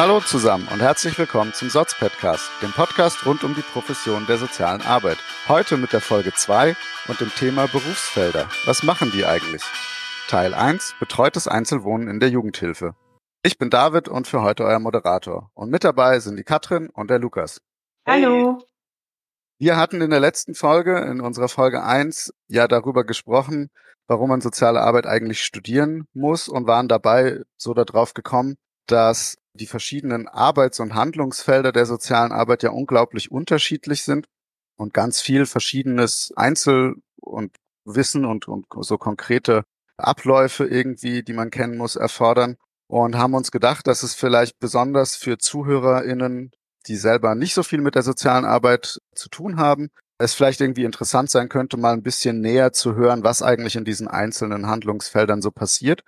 Hallo zusammen und herzlich willkommen zum SOZ-Podcast, dem Podcast rund um die Profession der sozialen Arbeit. Heute mit der Folge 2 und dem Thema Berufsfelder. Was machen die eigentlich? Teil 1, betreutes Einzelwohnen in der Jugendhilfe. Ich bin David und für heute euer Moderator. Und mit dabei sind die Katrin und der Lukas. Hallo. Wir hatten in der letzten Folge, in unserer Folge 1, ja darüber gesprochen, warum man soziale Arbeit eigentlich studieren muss und waren dabei so darauf gekommen, dass die verschiedenen Arbeits- und Handlungsfelder der sozialen Arbeit ja unglaublich unterschiedlich sind und ganz viel verschiedenes Einzel- und Wissen und, und so konkrete Abläufe irgendwie, die man kennen muss, erfordern und haben uns gedacht, dass es vielleicht besonders für ZuhörerInnen, die selber nicht so viel mit der sozialen Arbeit zu tun haben, es vielleicht irgendwie interessant sein könnte, mal ein bisschen näher zu hören, was eigentlich in diesen einzelnen Handlungsfeldern so passiert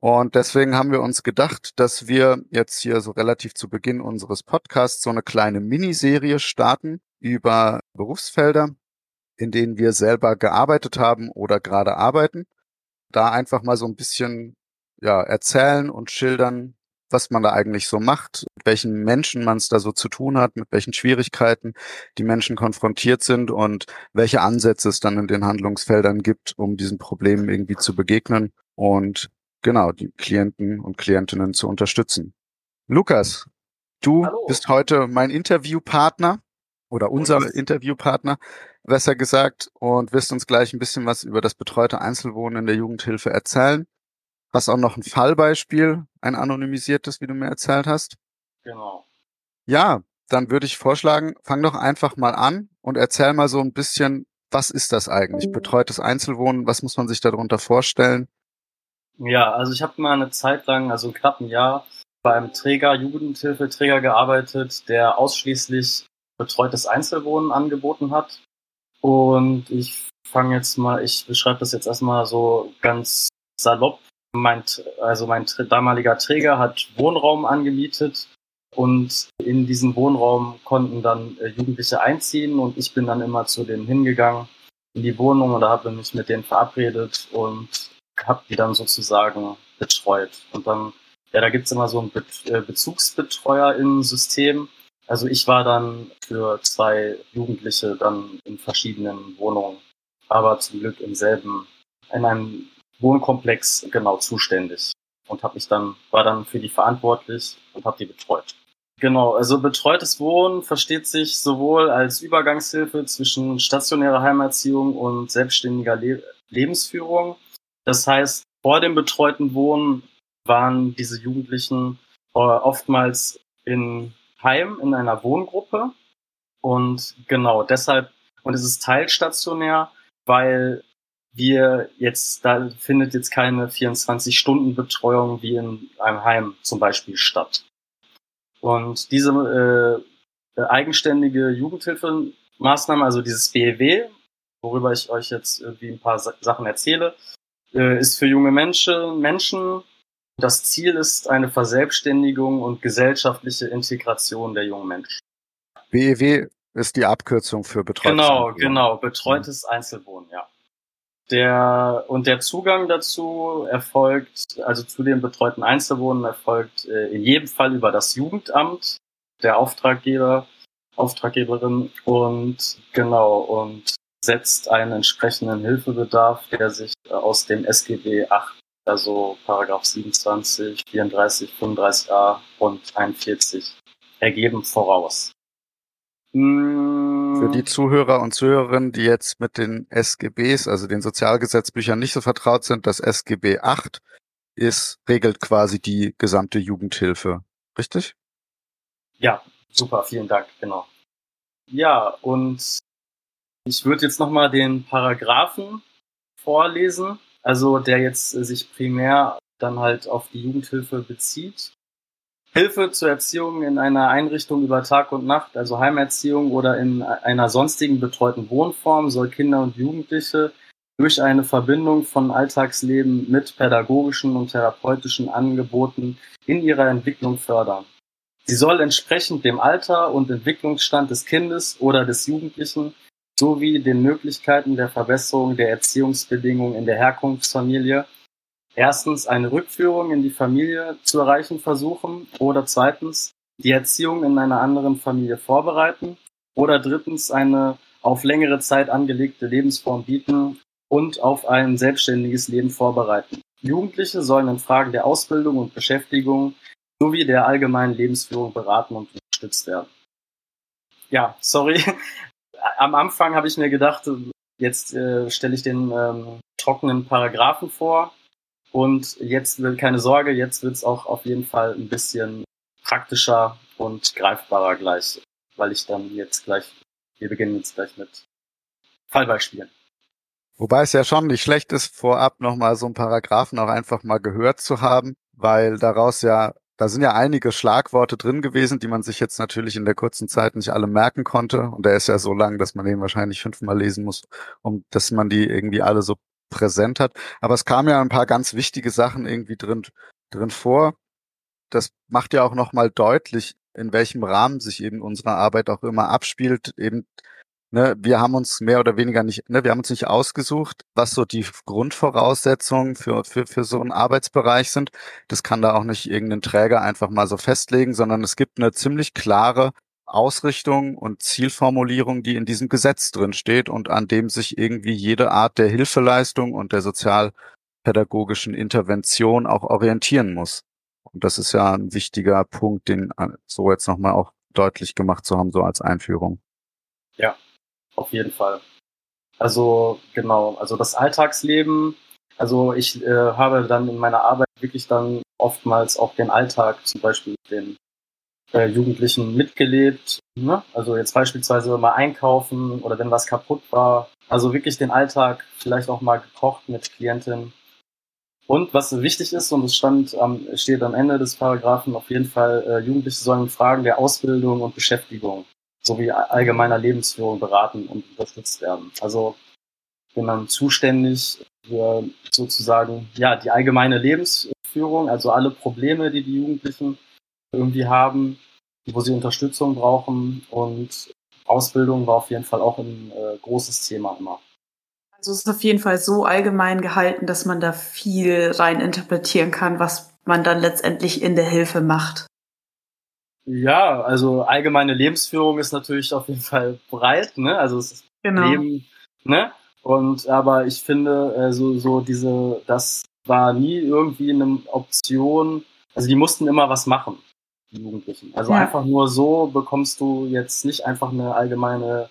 und deswegen haben wir uns gedacht, dass wir jetzt hier so relativ zu Beginn unseres Podcasts so eine kleine Miniserie starten über Berufsfelder, in denen wir selber gearbeitet haben oder gerade arbeiten. Da einfach mal so ein bisschen ja, erzählen und schildern, was man da eigentlich so macht, mit welchen Menschen man es da so zu tun hat, mit welchen Schwierigkeiten die Menschen konfrontiert sind und welche Ansätze es dann in den Handlungsfeldern gibt, um diesen Problemen irgendwie zu begegnen. Und genau, die Klienten und Klientinnen zu unterstützen. Lukas, du Hallo. bist heute mein Interviewpartner oder unser Interviewpartner, besser gesagt, und wirst uns gleich ein bisschen was über das betreute Einzelwohnen in der Jugendhilfe erzählen. Hast auch noch ein Fallbeispiel, ein anonymisiertes, wie du mir erzählt hast. Genau. Ja, dann würde ich vorschlagen, fang doch einfach mal an und erzähl mal so ein bisschen, was ist das eigentlich? Betreutes Einzelwohnen, was muss man sich darunter vorstellen? Ja, also ich habe mal eine Zeit lang, also knapp ein Jahr, bei einem Träger, Jugendhilfeträger gearbeitet, der ausschließlich betreutes Einzelwohnen angeboten hat. Und ich fange jetzt mal, ich beschreibe das jetzt erstmal so ganz salopp. Mein, also mein damaliger Träger hat Wohnraum angemietet und in diesen Wohnraum konnten dann äh, Jugendliche einziehen und ich bin dann immer zu denen hingegangen in die Wohnung oder habe mich mit denen verabredet und habe die dann sozusagen betreut. Und dann, ja, da gibt's immer so ein äh, Bezugsbetreuer im System. Also ich war dann für zwei Jugendliche dann in verschiedenen Wohnungen, aber zum Glück im selben, in einem Wohnkomplex genau zuständig und habe mich dann war dann für die verantwortlich und habe die betreut. Genau, also betreutes Wohnen versteht sich sowohl als Übergangshilfe zwischen stationärer Heimerziehung und selbstständiger Le Lebensführung das heißt, vor dem betreuten Wohnen waren diese Jugendlichen äh, oftmals in Heim, in einer Wohngruppe. Und genau deshalb, und es ist teilstationär, weil wir jetzt, da findet jetzt keine 24-Stunden-Betreuung wie in einem Heim zum Beispiel statt. Und diese äh, eigenständige Jugendhilfemaßnahme, also dieses BEW, worüber ich euch jetzt irgendwie ein paar Sachen erzähle, äh, ist für junge Menschen, Menschen. Das Ziel ist eine Verselbstständigung und gesellschaftliche Integration der jungen Menschen. BEW ist die Abkürzung für betreutes Genau, Einzelwohnen. genau, betreutes mhm. Einzelwohnen, ja. Der, und der Zugang dazu erfolgt, also zu dem betreuten Einzelwohnen erfolgt äh, in jedem Fall über das Jugendamt, der Auftraggeber, Auftraggeberin und genau, und setzt einen entsprechenden Hilfebedarf, der sich äh, aus dem SGB 8, also Paragraph 27, 34, 35a und 41 ergeben voraus. Für die Zuhörer und Zuhörerinnen, die jetzt mit den SGBs, also den Sozialgesetzbüchern nicht so vertraut sind, das SGB 8 ist, regelt quasi die gesamte Jugendhilfe. Richtig? Ja, super, vielen Dank, genau. Ja, und ich würde jetzt nochmal den Paragraphen vorlesen, also der jetzt sich primär dann halt auf die Jugendhilfe bezieht. Hilfe zur Erziehung in einer Einrichtung über Tag und Nacht, also Heimerziehung oder in einer sonstigen betreuten Wohnform soll Kinder und Jugendliche durch eine Verbindung von Alltagsleben mit pädagogischen und therapeutischen Angeboten in ihrer Entwicklung fördern. Sie soll entsprechend dem Alter und Entwicklungsstand des Kindes oder des Jugendlichen sowie den Möglichkeiten der Verbesserung der Erziehungsbedingungen in der Herkunftsfamilie erstens eine Rückführung in die Familie zu erreichen versuchen oder zweitens die Erziehung in einer anderen Familie vorbereiten oder drittens eine auf längere Zeit angelegte Lebensform bieten und auf ein selbstständiges Leben vorbereiten. Jugendliche sollen in Fragen der Ausbildung und Beschäftigung sowie der allgemeinen Lebensführung beraten und unterstützt werden. Ja, sorry. Am Anfang habe ich mir gedacht, jetzt äh, stelle ich den ähm, trockenen Paragraphen vor und jetzt keine Sorge, jetzt wird es auch auf jeden Fall ein bisschen praktischer und greifbarer gleich, weil ich dann jetzt gleich, wir beginnen jetzt gleich mit Fallbeispielen. Wobei es ja schon nicht schlecht ist, vorab nochmal so einen Paragraphen auch einfach mal gehört zu haben, weil daraus ja, da sind ja einige Schlagworte drin gewesen, die man sich jetzt natürlich in der kurzen Zeit nicht alle merken konnte. Und der ist ja so lang, dass man den wahrscheinlich fünfmal lesen muss, um dass man die irgendwie alle so präsent hat. Aber es kamen ja ein paar ganz wichtige Sachen irgendwie drin, drin vor. Das macht ja auch nochmal deutlich, in welchem Rahmen sich eben unsere Arbeit auch immer abspielt. Eben Ne, wir haben uns mehr oder weniger nicht, ne, wir haben uns nicht ausgesucht, was so die Grundvoraussetzungen für, für, für so einen Arbeitsbereich sind. Das kann da auch nicht irgendein Träger einfach mal so festlegen, sondern es gibt eine ziemlich klare Ausrichtung und Zielformulierung, die in diesem Gesetz drin steht und an dem sich irgendwie jede Art der Hilfeleistung und der sozialpädagogischen Intervention auch orientieren muss. Und das ist ja ein wichtiger Punkt, den äh, so jetzt nochmal auch deutlich gemacht zu haben, so als Einführung. Ja, auf jeden Fall. Also genau, also das Alltagsleben, also ich äh, habe dann in meiner Arbeit wirklich dann oftmals auch den Alltag zum Beispiel mit den äh, Jugendlichen mitgelebt. Ne? Also jetzt beispielsweise mal einkaufen oder wenn was kaputt war. Also wirklich den Alltag vielleicht auch mal gekocht mit Klientinnen. Und was wichtig ist, und es stand am, steht am Ende des Paragraphen auf jeden Fall, äh, Jugendliche sollen Fragen der Ausbildung und Beschäftigung sowie allgemeiner Lebensführung beraten und unterstützt werden. Also bin dann zuständig für sozusagen ja die allgemeine Lebensführung, also alle Probleme, die die Jugendlichen irgendwie haben, wo sie Unterstützung brauchen und Ausbildung war auf jeden Fall auch ein äh, großes Thema immer. Also es ist auf jeden Fall so allgemein gehalten, dass man da viel rein interpretieren kann, was man dann letztendlich in der Hilfe macht. Ja, also allgemeine Lebensführung ist natürlich auf jeden Fall breit, ne? Also es ist genau. Leben, ne? Und aber ich finde, äh, so, so diese, das war nie irgendwie eine Option. Also die mussten immer was machen, die Jugendlichen. Also ja. einfach nur so bekommst du jetzt nicht einfach eine allgemeine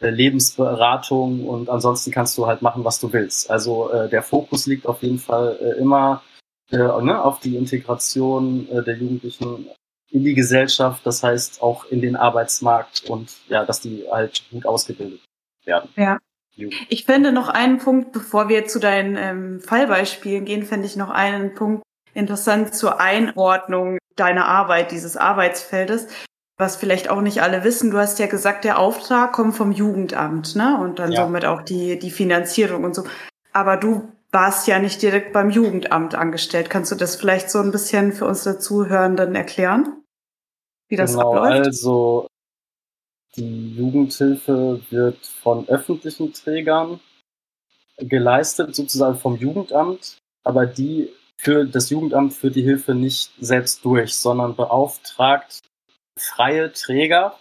äh, Lebensberatung und ansonsten kannst du halt machen, was du willst. Also äh, der Fokus liegt auf jeden Fall äh, immer äh, ne, auf die Integration äh, der Jugendlichen in die Gesellschaft, das heißt auch in den Arbeitsmarkt und ja, dass die halt gut ausgebildet werden. Ja. Ich finde noch einen Punkt, bevor wir zu deinen ähm, Fallbeispielen gehen, finde ich noch einen Punkt interessant zur Einordnung deiner Arbeit, dieses Arbeitsfeldes. Was vielleicht auch nicht alle wissen, du hast ja gesagt, der Auftrag kommt vom Jugendamt, ne? Und dann ja. somit auch die, die Finanzierung und so. Aber du warst ja nicht direkt beim Jugendamt angestellt. Kannst du das vielleicht so ein bisschen für unsere Zuhörenden erklären? Wie das genau, abläuft? Also die Jugendhilfe wird von öffentlichen Trägern geleistet, sozusagen vom Jugendamt, aber die für das Jugendamt führt die Hilfe nicht selbst durch, sondern beauftragt freie Träger,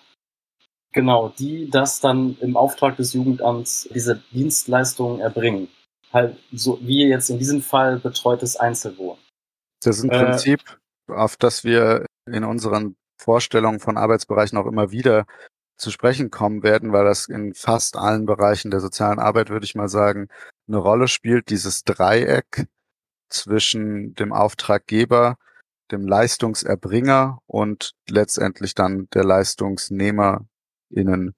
genau, die das dann im Auftrag des Jugendamts diese Dienstleistungen erbringen halt so wie jetzt in diesem Fall betreutes Einzelwohnen. Das ist ein äh, Prinzip, auf das wir in unseren Vorstellungen von Arbeitsbereichen auch immer wieder zu sprechen kommen werden, weil das in fast allen Bereichen der sozialen Arbeit, würde ich mal sagen, eine Rolle spielt, dieses Dreieck zwischen dem Auftraggeber, dem Leistungserbringer und letztendlich dann der LeistungsnehmerInnen,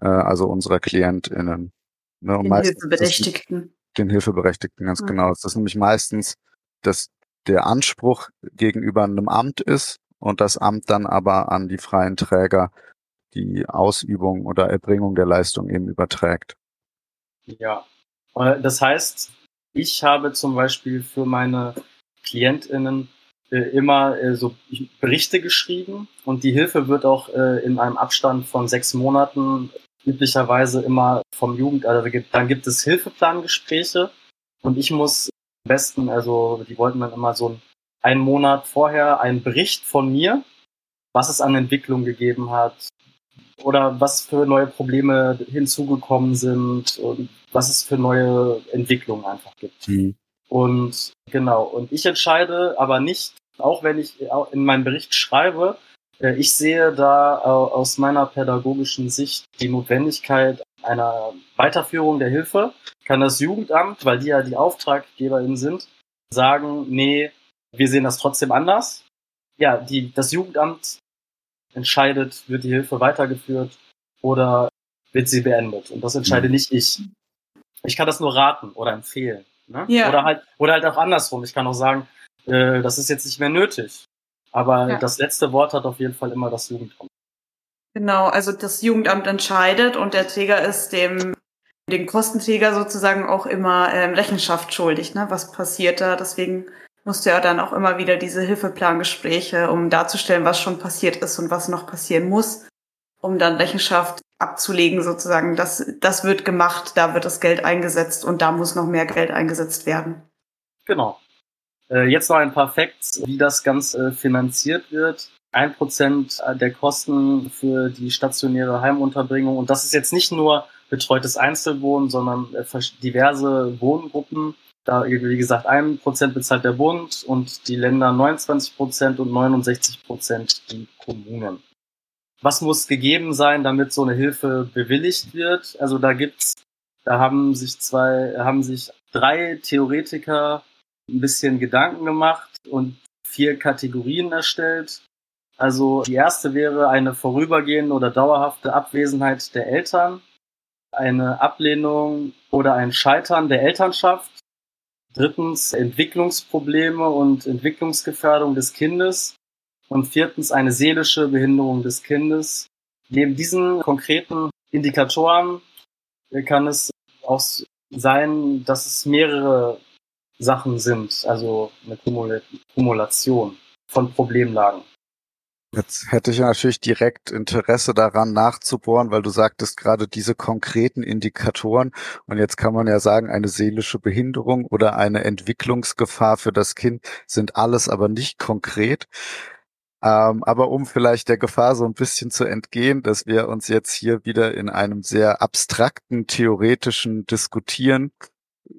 äh, also unserer KlientInnen. Ne? Und meistens, Hilfeberechtigten den Hilfeberechtigten, ganz mhm. genau. Das ist nämlich meistens, dass der Anspruch gegenüber einem Amt ist und das Amt dann aber an die freien Träger die Ausübung oder Erbringung der Leistung eben überträgt. Ja, äh, das heißt, ich habe zum Beispiel für meine KlientInnen äh, immer äh, so Berichte geschrieben und die Hilfe wird auch in einem Abstand von sechs Monaten üblicherweise immer vom Jugend, also dann gibt es Hilfeplangespräche und ich muss besten, also die wollten dann immer so einen Monat vorher einen Bericht von mir, was es an Entwicklung gegeben hat oder was für neue Probleme hinzugekommen sind und was es für neue Entwicklungen einfach gibt. Mhm. Und genau, und ich entscheide aber nicht, auch wenn ich in meinem Bericht schreibe, ich sehe da äh, aus meiner pädagogischen Sicht die Notwendigkeit einer Weiterführung der Hilfe. Kann das Jugendamt, weil die ja die AuftraggeberInnen sind, sagen, nee, wir sehen das trotzdem anders. Ja, die, das Jugendamt entscheidet, wird die Hilfe weitergeführt oder wird sie beendet. Und das entscheide mhm. nicht ich. Ich kann das nur raten oder empfehlen. Ne? Ja. Oder halt, oder halt auch andersrum. Ich kann auch sagen, äh, das ist jetzt nicht mehr nötig. Aber ja. das letzte Wort hat auf jeden Fall immer das Jugendamt. Genau, also das Jugendamt entscheidet und der Träger ist dem dem Kostenträger sozusagen auch immer ähm, Rechenschaft schuldig, ne? Was passiert da? Deswegen musst du ja dann auch immer wieder diese Hilfeplangespräche, um darzustellen, was schon passiert ist und was noch passieren muss, um dann Rechenschaft abzulegen sozusagen. Das, das wird gemacht, da wird das Geld eingesetzt und da muss noch mehr Geld eingesetzt werden. Genau. Äh, jetzt noch ein paar Facts, wie das Ganze finanziert wird. Ein Prozent der Kosten für die stationäre Heimunterbringung. Und das ist jetzt nicht nur betreutes Einzelwohnen, sondern äh, diverse Wohngruppen. Da, wie gesagt, ein Prozent bezahlt der Bund und die Länder 29 Prozent und 69 Prozent die Kommunen. Was muss gegeben sein, damit so eine Hilfe bewilligt wird? Also da gibt's, da haben sich zwei, haben sich drei Theoretiker ein bisschen Gedanken gemacht und vier Kategorien erstellt. Also die erste wäre eine vorübergehende oder dauerhafte Abwesenheit der Eltern eine Ablehnung oder ein Scheitern der Elternschaft. Drittens Entwicklungsprobleme und Entwicklungsgefährdung des Kindes. Und viertens eine seelische Behinderung des Kindes. Neben diesen konkreten Indikatoren kann es auch sein, dass es mehrere Sachen sind, also eine Kumulation von Problemlagen. Jetzt hätte ich natürlich direkt Interesse daran nachzubohren, weil du sagtest gerade diese konkreten Indikatoren. Und jetzt kann man ja sagen, eine seelische Behinderung oder eine Entwicklungsgefahr für das Kind sind alles aber nicht konkret. Ähm, aber um vielleicht der Gefahr so ein bisschen zu entgehen, dass wir uns jetzt hier wieder in einem sehr abstrakten, theoretischen Diskutieren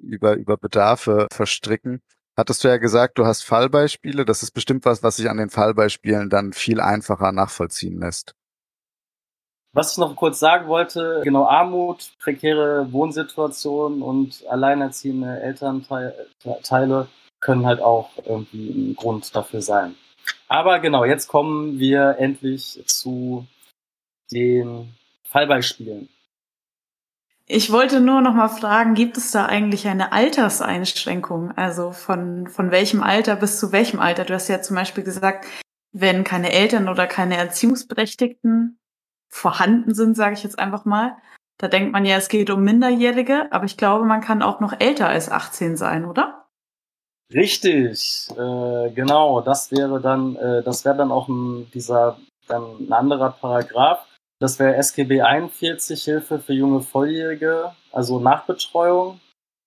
über, über Bedarfe verstricken, hattest du ja gesagt, du hast Fallbeispiele. Das ist bestimmt was, was sich an den Fallbeispielen dann viel einfacher nachvollziehen lässt. Was ich noch kurz sagen wollte, genau Armut, prekäre Wohnsituationen und alleinerziehende Elternteile können halt auch irgendwie ein Grund dafür sein. Aber genau, jetzt kommen wir endlich zu den Fallbeispielen. Ich wollte nur noch mal fragen, gibt es da eigentlich eine Alterseinschränkung? Also von, von welchem Alter bis zu welchem Alter? Du hast ja zum Beispiel gesagt, wenn keine Eltern oder keine Erziehungsberechtigten vorhanden sind, sage ich jetzt einfach mal, da denkt man ja, es geht um Minderjährige, aber ich glaube, man kann auch noch älter als 18 sein, oder? Richtig, äh, genau. Das wäre dann, äh, das wäre dann auch ein, dieser dann ein anderer Paragraph. Das wäre SGB 41, Hilfe für junge Volljährige, also Nachbetreuung.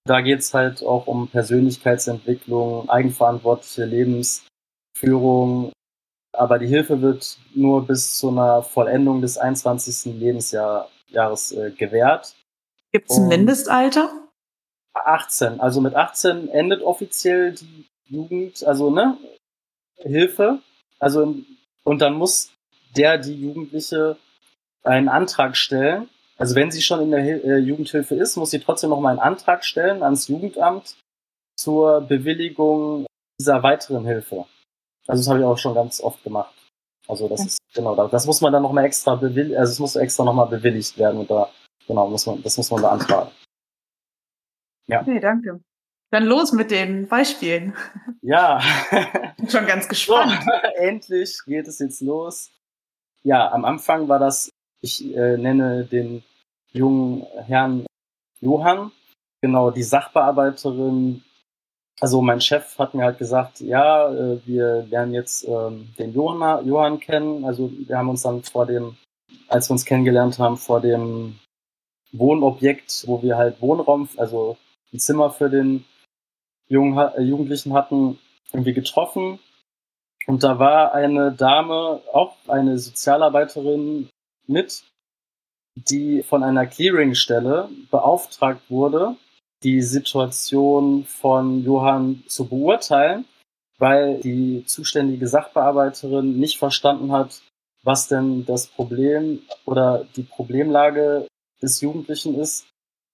Da geht's halt auch um Persönlichkeitsentwicklung, eigenverantwortliche Lebensführung. Aber die Hilfe wird nur bis zu einer Vollendung des 21. Lebensjahres äh, gewährt. Gibt es ein Mindestalter? 18. Also mit 18 endet offiziell die Jugend, also ne, Hilfe. Also und dann muss der die Jugendliche einen Antrag stellen. Also wenn sie schon in der äh, Jugendhilfe ist, muss sie trotzdem noch mal einen Antrag stellen ans Jugendamt zur Bewilligung dieser weiteren Hilfe. Also das habe ich auch schon ganz oft gemacht. Also das ist genau das muss man dann noch mal extra bewilligt, also es muss extra noch mal bewilligt werden und da genau muss man das muss man beantragen. Ja. Okay, danke. Dann los mit den Beispielen. Ja. Bin schon ganz gespannt. So, endlich geht es jetzt los. Ja, am Anfang war das ich äh, nenne den jungen Herrn Johann, genau die Sachbearbeiterin. Also mein Chef hat mir halt gesagt, ja, äh, wir lernen jetzt ähm, den Johann, Johann kennen. Also wir haben uns dann vor dem, als wir uns kennengelernt haben, vor dem Wohnobjekt, wo wir halt Wohnraum, also ein Zimmer für den Jungen, äh, Jugendlichen hatten, irgendwie getroffen. Und da war eine Dame, auch eine Sozialarbeiterin mit, die von einer Clearingstelle beauftragt wurde, die Situation von Johann zu beurteilen, weil die zuständige Sachbearbeiterin nicht verstanden hat, was denn das Problem oder die Problemlage des Jugendlichen ist,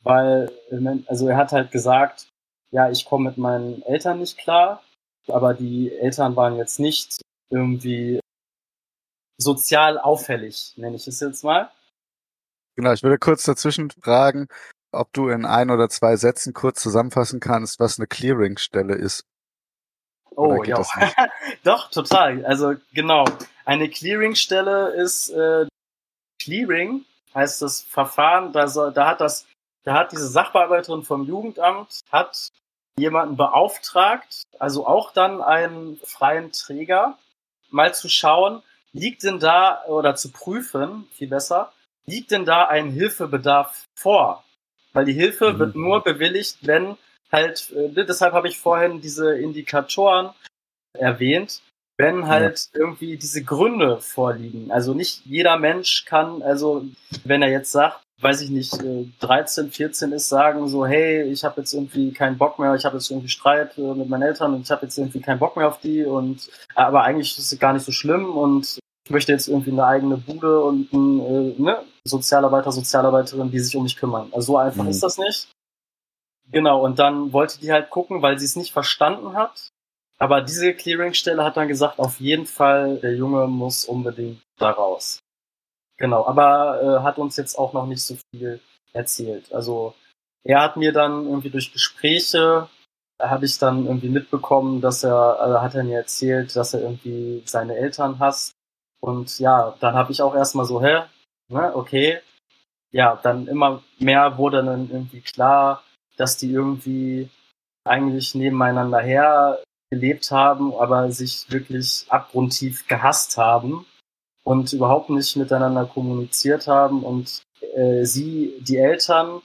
weil, also er hat halt gesagt, ja, ich komme mit meinen Eltern nicht klar, aber die Eltern waren jetzt nicht irgendwie sozial auffällig, nenne ich es jetzt mal. Genau, ich würde kurz dazwischen fragen, ob du in ein oder zwei Sätzen kurz zusammenfassen kannst, was eine Clearingstelle ist. Oh, ja. Doch, total. Also genau. Eine Clearingstelle ist äh, Clearing, heißt das Verfahren, da, soll, da hat das, da hat diese Sachbearbeiterin vom Jugendamt, hat jemanden beauftragt, also auch dann einen freien Träger, mal zu schauen, liegt denn da, oder zu prüfen, viel besser, liegt denn da ein Hilfebedarf vor? Weil die Hilfe mhm. wird nur bewilligt, wenn halt, äh, deshalb habe ich vorhin diese Indikatoren erwähnt, wenn halt ja. irgendwie diese Gründe vorliegen. Also nicht jeder Mensch kann, also wenn er jetzt sagt, weiß ich nicht, 13, äh, 14 ist, sagen so, hey, ich habe jetzt irgendwie keinen Bock mehr, ich habe jetzt irgendwie Streit äh, mit meinen Eltern und ich habe jetzt irgendwie keinen Bock mehr auf die und aber eigentlich ist es gar nicht so schlimm und ich möchte jetzt irgendwie eine eigene Bude und ein äh, ne, Sozialarbeiter, Sozialarbeiterin, die sich um mich kümmern. Also so einfach mhm. ist das nicht. Genau, und dann wollte die halt gucken, weil sie es nicht verstanden hat. Aber diese Clearingstelle hat dann gesagt, auf jeden Fall, der Junge muss unbedingt da raus. Genau, aber äh, hat uns jetzt auch noch nicht so viel erzählt. Also er hat mir dann irgendwie durch Gespräche, da habe ich dann irgendwie mitbekommen, dass er, also hat er mir erzählt, dass er irgendwie seine Eltern hasst. Und ja, dann habe ich auch erstmal so, hä, ne, okay. Ja, dann immer mehr wurde dann irgendwie klar, dass die irgendwie eigentlich nebeneinander her gelebt haben, aber sich wirklich abgrundtief gehasst haben und überhaupt nicht miteinander kommuniziert haben und äh, sie, die Eltern,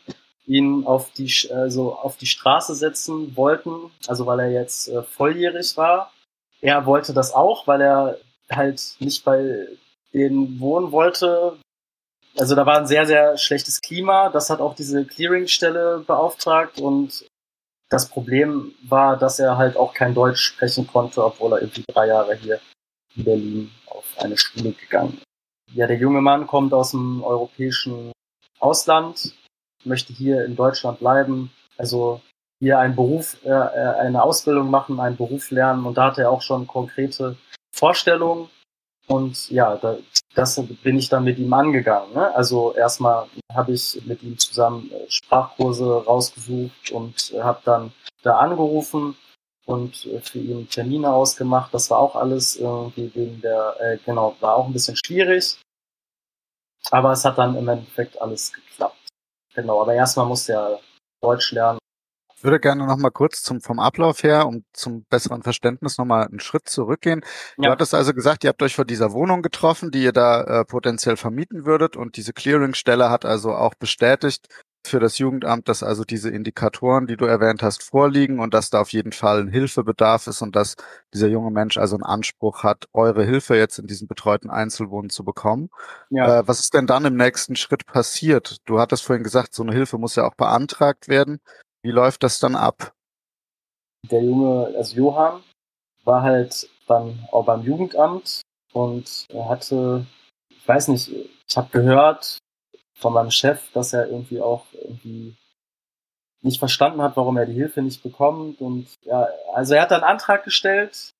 ihn auf die, also auf die Straße setzen wollten, also weil er jetzt äh, volljährig war. Er wollte das auch, weil er halt nicht bei denen wohnen wollte. Also da war ein sehr, sehr schlechtes Klima. Das hat auch diese Clearingstelle beauftragt und das Problem war, dass er halt auch kein Deutsch sprechen konnte, obwohl er irgendwie drei Jahre hier in Berlin auf eine Schule gegangen. Ja, der junge Mann kommt aus dem europäischen Ausland, möchte hier in Deutschland bleiben, also hier einen Beruf, äh, äh eine Ausbildung machen, einen Beruf lernen und da hat er auch schon konkrete Vorstellungen und ja, da, das bin ich dann mit ihm angegangen. Ne? Also erstmal habe ich mit ihm zusammen äh, Sprachkurse rausgesucht und habe dann da angerufen und äh, für ihn Termine ausgemacht. Das war auch alles irgendwie wegen der, äh, genau, war auch ein bisschen schwierig. Aber es hat dann im Endeffekt alles geklappt. Genau, aber erstmal musste er Deutsch lernen. Ich würde gerne noch mal kurz zum, vom Ablauf her, um zum besseren Verständnis noch mal einen Schritt zurückgehen. Du hattest also gesagt, ihr habt euch vor dieser Wohnung getroffen, die ihr da äh, potenziell vermieten würdet und diese Clearingstelle hat also auch bestätigt, für das Jugendamt, dass also diese Indikatoren, die du erwähnt hast, vorliegen und dass da auf jeden Fall ein Hilfebedarf ist und dass dieser junge Mensch also einen Anspruch hat, eure Hilfe jetzt in diesem betreuten Einzelwohnen zu bekommen. Ja. Äh, was ist denn dann im nächsten Schritt passiert? Du hattest vorhin gesagt, so eine Hilfe muss ja auch beantragt werden. Wie läuft das dann ab? Der Junge, also Johann, war halt dann auch beim Jugendamt und er hatte, ich weiß nicht, ich habe gehört, von meinem Chef, dass er irgendwie auch irgendwie nicht verstanden hat, warum er die Hilfe nicht bekommt. Und ja, also er hat einen Antrag gestellt.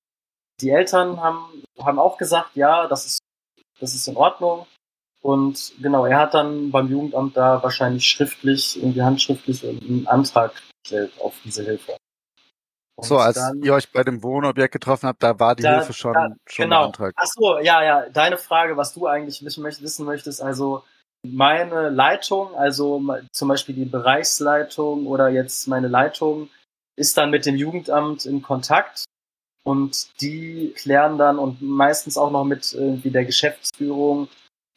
Die Eltern haben, haben auch gesagt, ja, das ist, das ist in Ordnung. Und genau, er hat dann beim Jugendamt da wahrscheinlich schriftlich, irgendwie handschriftlich einen Antrag gestellt auf diese Hilfe. Und so, als dann, ihr euch bei dem Wohnobjekt getroffen habt, da war die da, Hilfe schon, da, schon genau. beantragt. Ach so, ja, ja. Deine Frage, was du eigentlich wissen möchtest, also meine Leitung, also zum Beispiel die Bereichsleitung oder jetzt meine Leitung, ist dann mit dem Jugendamt in Kontakt und die klären dann und meistens auch noch mit irgendwie der Geschäftsführung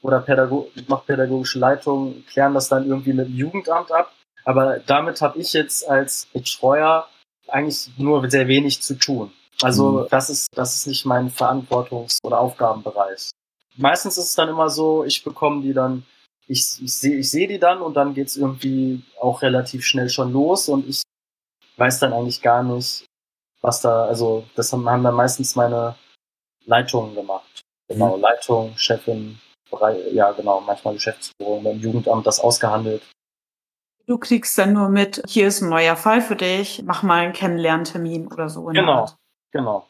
oder Pädago noch pädagogische Leitung klären das dann irgendwie mit dem Jugendamt ab. Aber damit habe ich jetzt als Betreuer eigentlich nur sehr wenig zu tun. Also mhm. das ist, das ist nicht mein Verantwortungs- oder Aufgabenbereich. Meistens ist es dann immer so, ich bekomme die dann, ich, ich sehe ich seh die dann und dann geht's irgendwie auch relativ schnell schon los und ich weiß dann eigentlich gar nicht, was da, also das haben, haben dann meistens meine Leitungen gemacht. Genau, mhm. Leitung, Chefin, ja genau, manchmal Geschäftsführung beim Jugendamt das ausgehandelt. Du kriegst dann nur mit, hier ist ein neuer Fall für dich, mach mal einen Kennenlerntermin oder so. Genau, genau.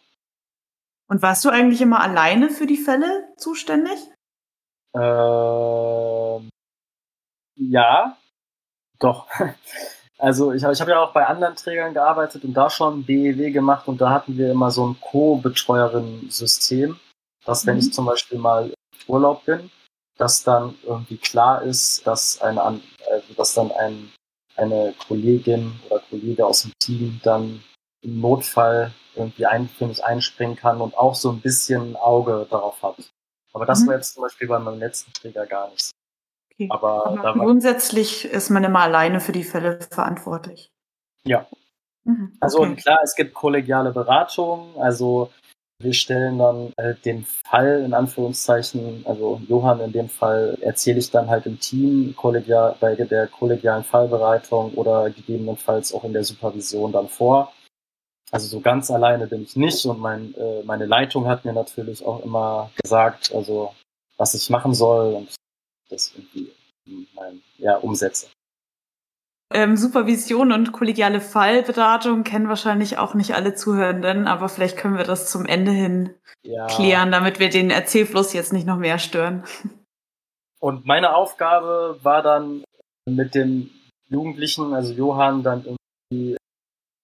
Und warst du eigentlich immer alleine für die Fälle zuständig? Ähm, ja, doch. Also ich, ich habe ja auch bei anderen Trägern gearbeitet und da schon BEW gemacht und da hatten wir immer so ein Co-Betreuerin-System, dass wenn mhm. ich zum Beispiel mal Urlaub bin, dass dann irgendwie klar ist, dass eine, also dass dann ein, eine Kollegin oder Kollege aus dem Team dann im Notfall irgendwie ein, für mich einspringen kann und auch so ein bisschen ein Auge darauf hat. Aber das mhm. war jetzt zum Beispiel bei meinem letzten Träger gar nicht. Okay. Aber, Aber grundsätzlich ist man immer alleine für die Fälle verantwortlich. Ja. Mhm. Also okay. klar, es gibt kollegiale Beratungen, also wir stellen dann halt den Fall in Anführungszeichen, also Johann in dem Fall erzähle ich dann halt im Team kollegial, bei der kollegialen Fallbereitung oder gegebenenfalls auch in der Supervision dann vor. Also so ganz alleine bin ich nicht und mein, äh, meine Leitung hat mir natürlich auch immer gesagt, also was ich machen soll und das irgendwie mein, ja, umsetze. Ähm, Supervision und kollegiale Fallberatung kennen wahrscheinlich auch nicht alle Zuhörenden, aber vielleicht können wir das zum Ende hin ja. klären, damit wir den Erzählfluss jetzt nicht noch mehr stören. Und meine Aufgabe war dann mit dem Jugendlichen, also Johann, dann irgendwie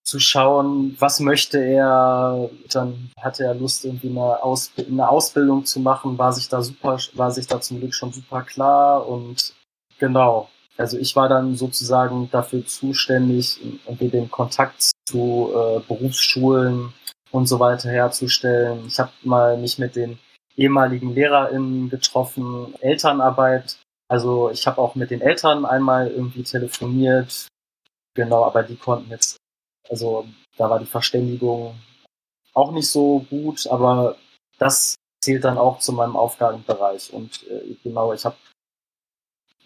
zu schauen, was möchte er. Dann hatte er Lust, irgendwie eine, Ausb eine Ausbildung zu machen, war sich da super, war sich da zum Glück schon super klar und genau, also ich war dann sozusagen dafür zuständig, irgendwie den Kontakt zu äh, Berufsschulen und so weiter herzustellen. Ich habe mal mich mit den ehemaligen LehrerInnen getroffen, Elternarbeit. Also ich habe auch mit den Eltern einmal irgendwie telefoniert. Genau, aber die konnten jetzt, also da war die Verständigung auch nicht so gut, aber das zählt dann auch zu meinem Aufgabenbereich. Und äh, genau, ich habe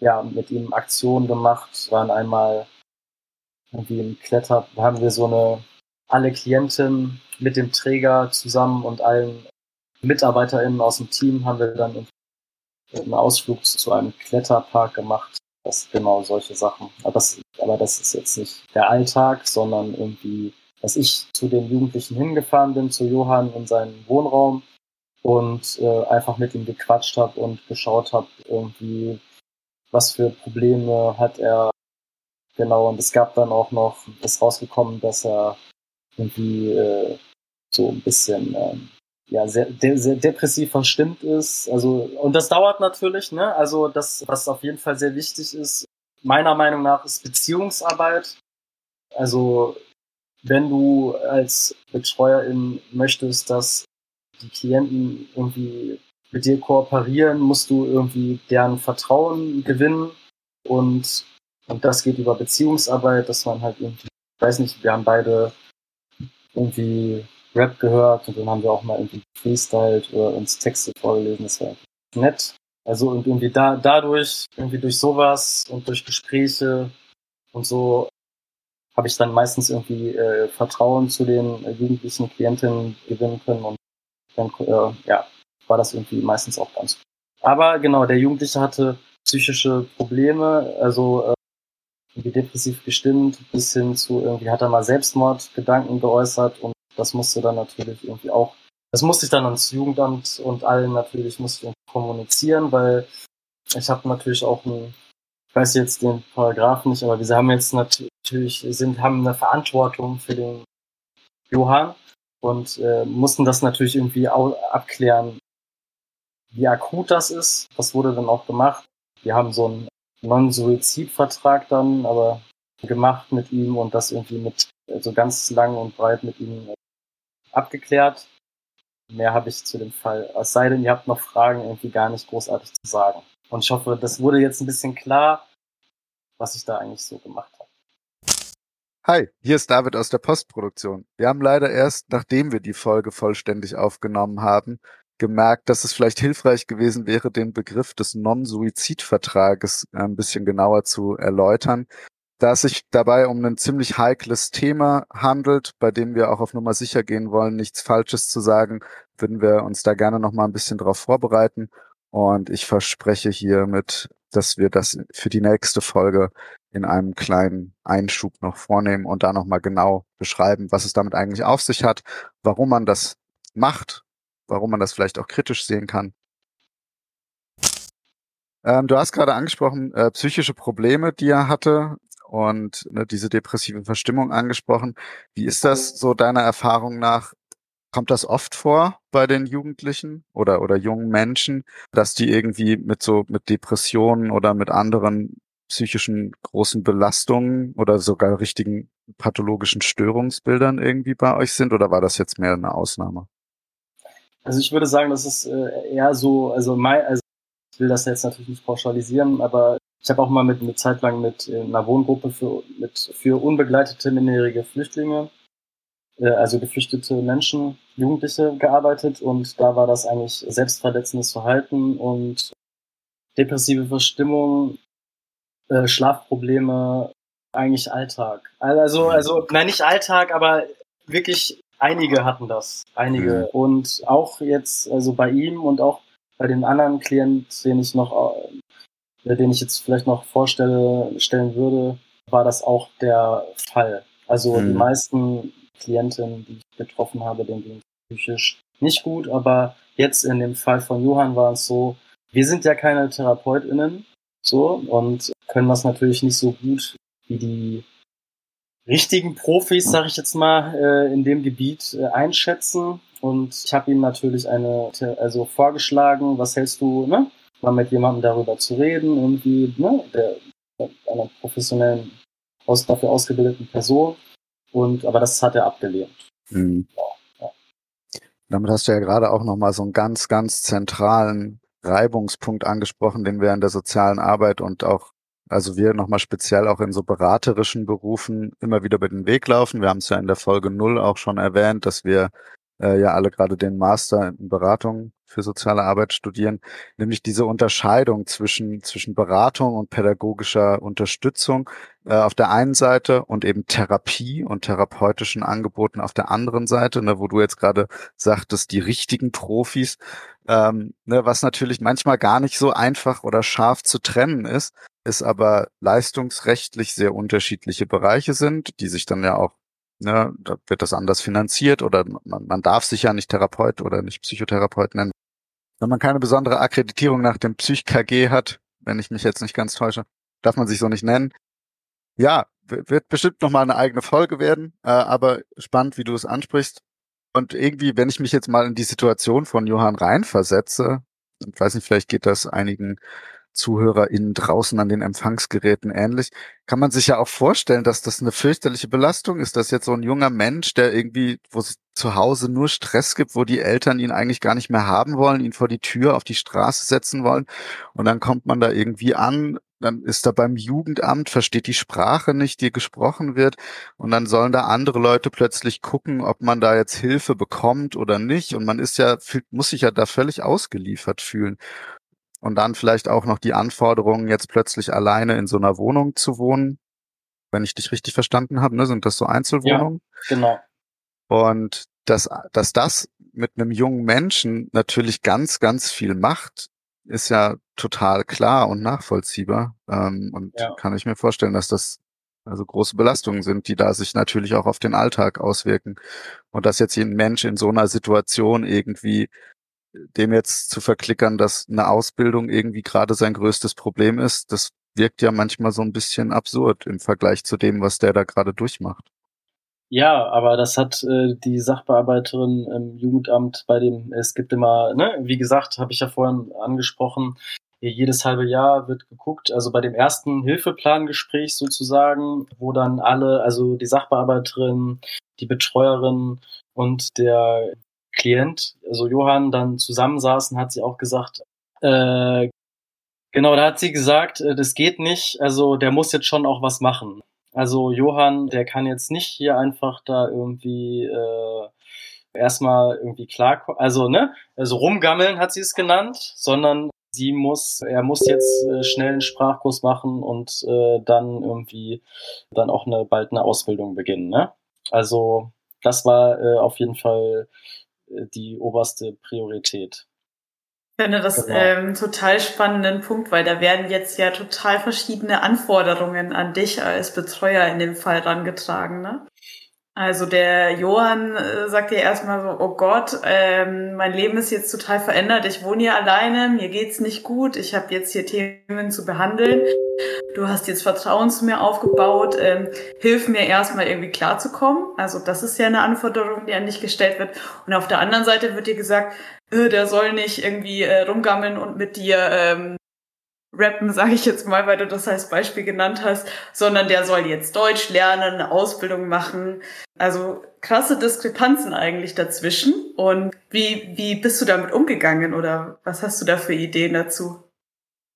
ja, mit ihm Aktionen gemacht, waren einmal irgendwie im Kletter, haben wir so eine, alle Klienten mit dem Träger zusammen und allen MitarbeiterInnen aus dem Team haben wir dann einen Ausflug zu einem Kletterpark gemacht. Das genau solche Sachen. Aber das, aber das ist jetzt nicht der Alltag, sondern irgendwie, dass ich zu den Jugendlichen hingefahren bin, zu Johann in seinen Wohnraum und äh, einfach mit ihm gequatscht habe und geschaut habe, irgendwie, was für Probleme hat er genau. Und es gab dann auch noch, ist rausgekommen, dass er irgendwie äh, so ein bisschen ähm, ja sehr, de sehr depressiv verstimmt ist. Also und das dauert natürlich, ne? Also das, was auf jeden Fall sehr wichtig ist, meiner Meinung nach, ist Beziehungsarbeit. Also wenn du als Betreuerin möchtest, dass die Klienten irgendwie mit dir kooperieren, musst du irgendwie deren Vertrauen gewinnen und, und das geht über Beziehungsarbeit, dass man halt irgendwie, ich weiß nicht, wir haben beide irgendwie Rap gehört und dann haben wir auch mal irgendwie freestyled oder uns Texte vorgelesen, das war nett. Also und irgendwie da, dadurch, irgendwie durch sowas und durch Gespräche und so habe ich dann meistens irgendwie äh, Vertrauen zu den äh, jugendlichen Klientinnen gewinnen können und dann, äh, ja, war das irgendwie meistens auch ganz gut. Aber genau, der Jugendliche hatte psychische Probleme, also äh, irgendwie depressiv gestimmt, bis hin zu irgendwie hat er mal Selbstmordgedanken geäußert und das musste dann natürlich irgendwie auch, das musste ich dann ans Jugendamt und allen natürlich musste ich kommunizieren, weil ich habe natürlich auch ein, ich weiß jetzt den Paragraphen nicht, aber wir haben jetzt natürlich, sind, haben eine Verantwortung für den Johann und äh, mussten das natürlich irgendwie abklären, wie akut das ist. Das wurde dann auch gemacht. Wir haben so einen Non-Suizid-Vertrag dann aber gemacht mit ihm und das irgendwie mit so also ganz lang und breit mit ihm abgeklärt. Mehr habe ich zu dem Fall. Es sei denn, ihr habt noch Fragen, irgendwie gar nicht großartig zu sagen. Und ich hoffe, das wurde jetzt ein bisschen klar, was ich da eigentlich so gemacht habe. Hi, hier ist David aus der Postproduktion. Wir haben leider erst, nachdem wir die Folge vollständig aufgenommen haben, gemerkt, dass es vielleicht hilfreich gewesen wäre, den Begriff des Non-Suizid-Vertrages äh, ein bisschen genauer zu erläutern, da es sich dabei um ein ziemlich heikles Thema handelt, bei dem wir auch auf Nummer sicher gehen wollen, nichts Falsches zu sagen, würden wir uns da gerne noch mal ein bisschen drauf vorbereiten. Und ich verspreche hiermit, dass wir das für die nächste Folge in einem kleinen Einschub noch vornehmen und da nochmal genau beschreiben, was es damit eigentlich auf sich hat, warum man das macht, warum man das vielleicht auch kritisch sehen kann. Ähm, du hast gerade angesprochen, äh, psychische Probleme, die er hatte und ne, diese depressive Verstimmung angesprochen. Wie ist das so deiner Erfahrung nach? Kommt das oft vor bei den Jugendlichen oder, oder jungen Menschen, dass die irgendwie mit so, mit Depressionen oder mit anderen psychischen großen Belastungen oder sogar richtigen pathologischen Störungsbildern irgendwie bei euch sind oder war das jetzt mehr eine Ausnahme? Also ich würde sagen, das ist äh, eher so, also, mein, also ich will das jetzt natürlich nicht pauschalisieren, aber ich habe auch mal mit eine Zeit lang mit einer Wohngruppe für, mit, für unbegleitete minderjährige Flüchtlinge, äh, also geflüchtete Menschen, Jugendliche gearbeitet und da war das eigentlich selbstverletzendes Verhalten und depressive Verstimmung, äh, Schlafprobleme, eigentlich Alltag. Also, also, nein, nicht Alltag, aber wirklich einige hatten das. Einige. Mhm. Und auch jetzt, also bei ihm und auch bei den anderen Klienten, den ich noch äh, den ich jetzt vielleicht noch vorstelle, stellen würde, war das auch der Fall. Also mhm. die meisten Klienten, die ich getroffen habe, denen ging es psychisch nicht gut, aber jetzt in dem Fall von Johann war es so, wir sind ja keine TherapeutInnen, so, und können das natürlich nicht so gut wie die richtigen Profis, sag ich jetzt mal, äh, in dem Gebiet äh, einschätzen. Und ich habe ihm natürlich eine, also vorgeschlagen, was hältst du, ne? mal mit jemandem darüber zu reden, irgendwie, ne, der, einer professionellen, aus, dafür ausgebildeten Person. Und, aber das hat er abgelehnt. Mhm. Ja, ja. Damit hast du ja gerade auch nochmal so einen ganz, ganz zentralen Reibungspunkt angesprochen, den wir in der sozialen Arbeit und auch, also wir nochmal speziell auch in so beraterischen Berufen immer wieder über den Weg laufen. Wir haben es ja in der Folge null auch schon erwähnt, dass wir äh, ja alle gerade den Master in Beratung für soziale Arbeit studieren, nämlich diese Unterscheidung zwischen, zwischen Beratung und pädagogischer Unterstützung äh, auf der einen Seite und eben Therapie und therapeutischen Angeboten auf der anderen Seite, ne, wo du jetzt gerade sagtest, die richtigen Profis, ähm, ne, was natürlich manchmal gar nicht so einfach oder scharf zu trennen ist, ist aber leistungsrechtlich sehr unterschiedliche Bereiche sind, die sich dann ja auch Ne, da wird das anders finanziert oder man, man darf sich ja nicht Therapeut oder nicht Psychotherapeut nennen. Wenn man keine besondere Akkreditierung nach dem PsychKG hat, wenn ich mich jetzt nicht ganz täusche, darf man sich so nicht nennen. Ja, wird bestimmt nochmal eine eigene Folge werden, äh, aber spannend, wie du es ansprichst. Und irgendwie, wenn ich mich jetzt mal in die Situation von Johann reinversetze, ich weiß nicht, vielleicht geht das einigen ZuhörerInnen draußen an den Empfangsgeräten ähnlich, kann man sich ja auch vorstellen, dass das eine fürchterliche Belastung ist, dass jetzt so ein junger Mensch, der irgendwie, wo es zu Hause nur Stress gibt, wo die Eltern ihn eigentlich gar nicht mehr haben wollen, ihn vor die Tür auf die Straße setzen wollen und dann kommt man da irgendwie an, dann ist er beim Jugendamt, versteht die Sprache nicht, die gesprochen wird und dann sollen da andere Leute plötzlich gucken, ob man da jetzt Hilfe bekommt oder nicht und man ist ja, muss sich ja da völlig ausgeliefert fühlen und dann vielleicht auch noch die Anforderungen, jetzt plötzlich alleine in so einer Wohnung zu wohnen. Wenn ich dich richtig verstanden habe, ne, sind das so Einzelwohnungen? Ja, genau. Und dass, dass das mit einem jungen Menschen natürlich ganz, ganz viel macht, ist ja total klar und nachvollziehbar. Ähm, und ja. kann ich mir vorstellen, dass das also große Belastungen sind, die da sich natürlich auch auf den Alltag auswirken. Und dass jetzt ein Mensch in so einer Situation irgendwie dem jetzt zu verklickern, dass eine Ausbildung irgendwie gerade sein größtes Problem ist, das wirkt ja manchmal so ein bisschen absurd im Vergleich zu dem, was der da gerade durchmacht. Ja, aber das hat äh, die Sachbearbeiterin im Jugendamt bei dem, es gibt immer, ne, wie gesagt, habe ich ja vorhin angesprochen, jedes halbe Jahr wird geguckt, also bei dem ersten Hilfeplangespräch sozusagen, wo dann alle, also die Sachbearbeiterin, die Betreuerin und der Klient, also Johann, dann zusammensaßen, hat sie auch gesagt, äh, genau, da hat sie gesagt, äh, das geht nicht, also der muss jetzt schon auch was machen. Also Johann, der kann jetzt nicht hier einfach da irgendwie äh, erstmal irgendwie klar, also ne, also rumgammeln hat sie es genannt, sondern sie muss, er muss jetzt äh, schnell einen Sprachkurs machen und äh, dann irgendwie dann auch eine bald eine Ausbildung beginnen. Ne? Also das war äh, auf jeden Fall die oberste Priorität. Ich finde das genau. ähm, total spannenden Punkt, weil da werden jetzt ja total verschiedene Anforderungen an dich als Betreuer in dem Fall rangetragen, ne? Also der Johann äh, sagt ja erstmal so, oh Gott, ähm, mein Leben ist jetzt total verändert, ich wohne hier alleine, mir geht's nicht gut, ich habe jetzt hier Themen zu behandeln, du hast jetzt Vertrauen zu mir aufgebaut, ähm, hilf mir erstmal irgendwie klarzukommen. Also das ist ja eine Anforderung, die an dich gestellt wird. Und auf der anderen Seite wird dir gesagt, äh, der soll nicht irgendwie äh, rumgammeln und mit dir ähm, rappen, sage ich jetzt mal, weil du das als Beispiel genannt hast, sondern der soll jetzt Deutsch lernen, eine Ausbildung machen. Also krasse Diskrepanzen eigentlich dazwischen. Und wie, wie bist du damit umgegangen oder was hast du da für Ideen dazu?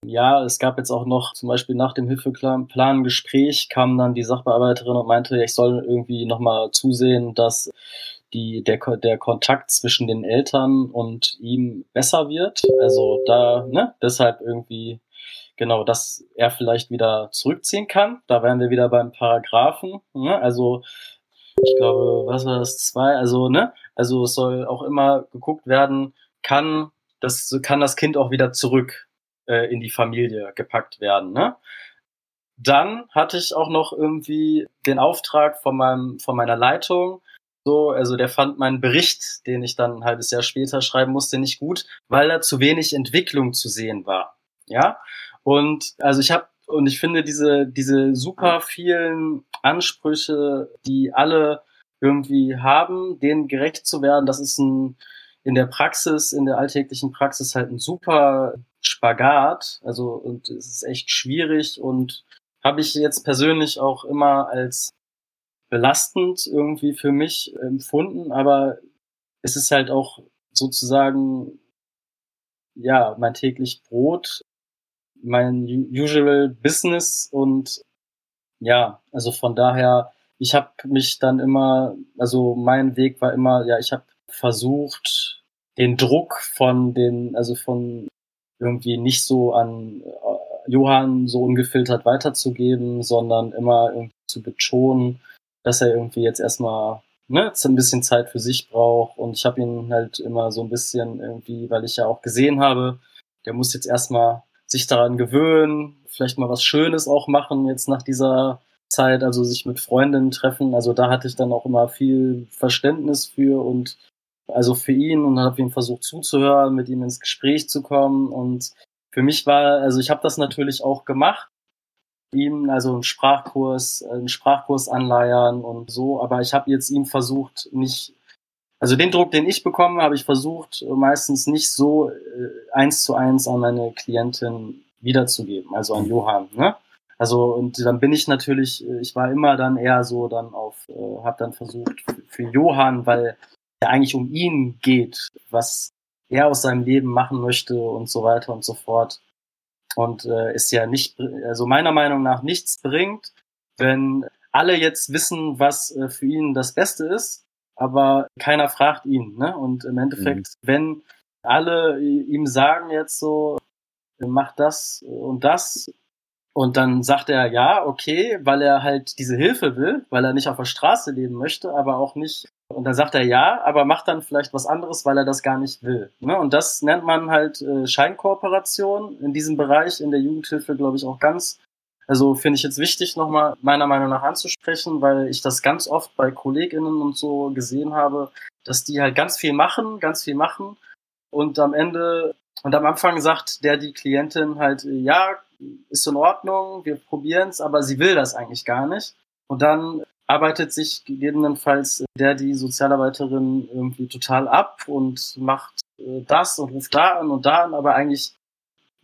Ja, es gab jetzt auch noch, zum Beispiel nach dem Hilfeplan-Gespräch kam dann die Sachbearbeiterin und meinte, ich soll irgendwie nochmal zusehen, dass die, der, der Kontakt zwischen den Eltern und ihm besser wird. Also da, ne, deshalb irgendwie genau, dass er vielleicht wieder zurückziehen kann. Da wären wir wieder beim Paragraphen. Ne? Also ich glaube, was war das zwei? Also ne, also es soll auch immer geguckt werden, kann das kann das Kind auch wieder zurück äh, in die Familie gepackt werden. Ne? Dann hatte ich auch noch irgendwie den Auftrag von meinem von meiner Leitung. So, also der fand meinen Bericht, den ich dann ein halbes Jahr später schreiben musste, nicht gut, weil da zu wenig Entwicklung zu sehen war. Ja, und also ich habe und ich finde diese diese super vielen Ansprüche, die alle irgendwie haben, denen gerecht zu werden, das ist ein in der Praxis, in der alltäglichen Praxis halt ein super Spagat. Also und es ist echt schwierig und habe ich jetzt persönlich auch immer als belastend irgendwie für mich empfunden, aber es ist halt auch sozusagen ja mein täglich Brot mein usual Business und ja, also von daher, ich habe mich dann immer, also mein Weg war immer, ja, ich habe versucht, den Druck von den, also von irgendwie nicht so an äh, Johann so ungefiltert weiterzugeben, sondern immer irgendwie zu betonen, dass er irgendwie jetzt erstmal ne, ein bisschen Zeit für sich braucht. Und ich habe ihn halt immer so ein bisschen irgendwie, weil ich ja auch gesehen habe, der muss jetzt erstmal sich daran gewöhnen, vielleicht mal was Schönes auch machen jetzt nach dieser Zeit, also sich mit Freundinnen treffen. Also da hatte ich dann auch immer viel Verständnis für und also für ihn und habe ihm versucht zuzuhören, mit ihm ins Gespräch zu kommen. Und für mich war, also ich habe das natürlich auch gemacht, ihm also einen Sprachkurs, einen Sprachkurs anleiern und so, aber ich habe jetzt ihm versucht, nicht also den Druck, den ich bekomme, habe ich versucht, meistens nicht so äh, eins zu eins an meine Klientin wiederzugeben, also an Johann. Ne? Also und dann bin ich natürlich, äh, ich war immer dann eher so dann auf, äh, habe dann versucht für Johann, weil ja eigentlich um ihn geht, was er aus seinem Leben machen möchte und so weiter und so fort. Und äh, ist ja nicht, also meiner Meinung nach nichts bringt, wenn alle jetzt wissen, was äh, für ihn das Beste ist, aber keiner fragt ihn. Ne? Und im Endeffekt, mhm. wenn alle ihm sagen jetzt so, mach das und das, und dann sagt er ja, okay, weil er halt diese Hilfe will, weil er nicht auf der Straße leben möchte, aber auch nicht. Und dann sagt er ja, aber macht dann vielleicht was anderes, weil er das gar nicht will. Ne? Und das nennt man halt äh, Scheinkooperation in diesem Bereich in der Jugendhilfe, glaube ich, auch ganz also finde ich jetzt wichtig, nochmal meiner Meinung nach anzusprechen, weil ich das ganz oft bei KollegInnen und so gesehen habe, dass die halt ganz viel machen, ganz viel machen und am Ende und am Anfang sagt der die Klientin halt, ja, ist in Ordnung, wir probieren es, aber sie will das eigentlich gar nicht. Und dann arbeitet sich gegebenenfalls der, die Sozialarbeiterin irgendwie total ab und macht äh, das und ruft da an und da an, aber eigentlich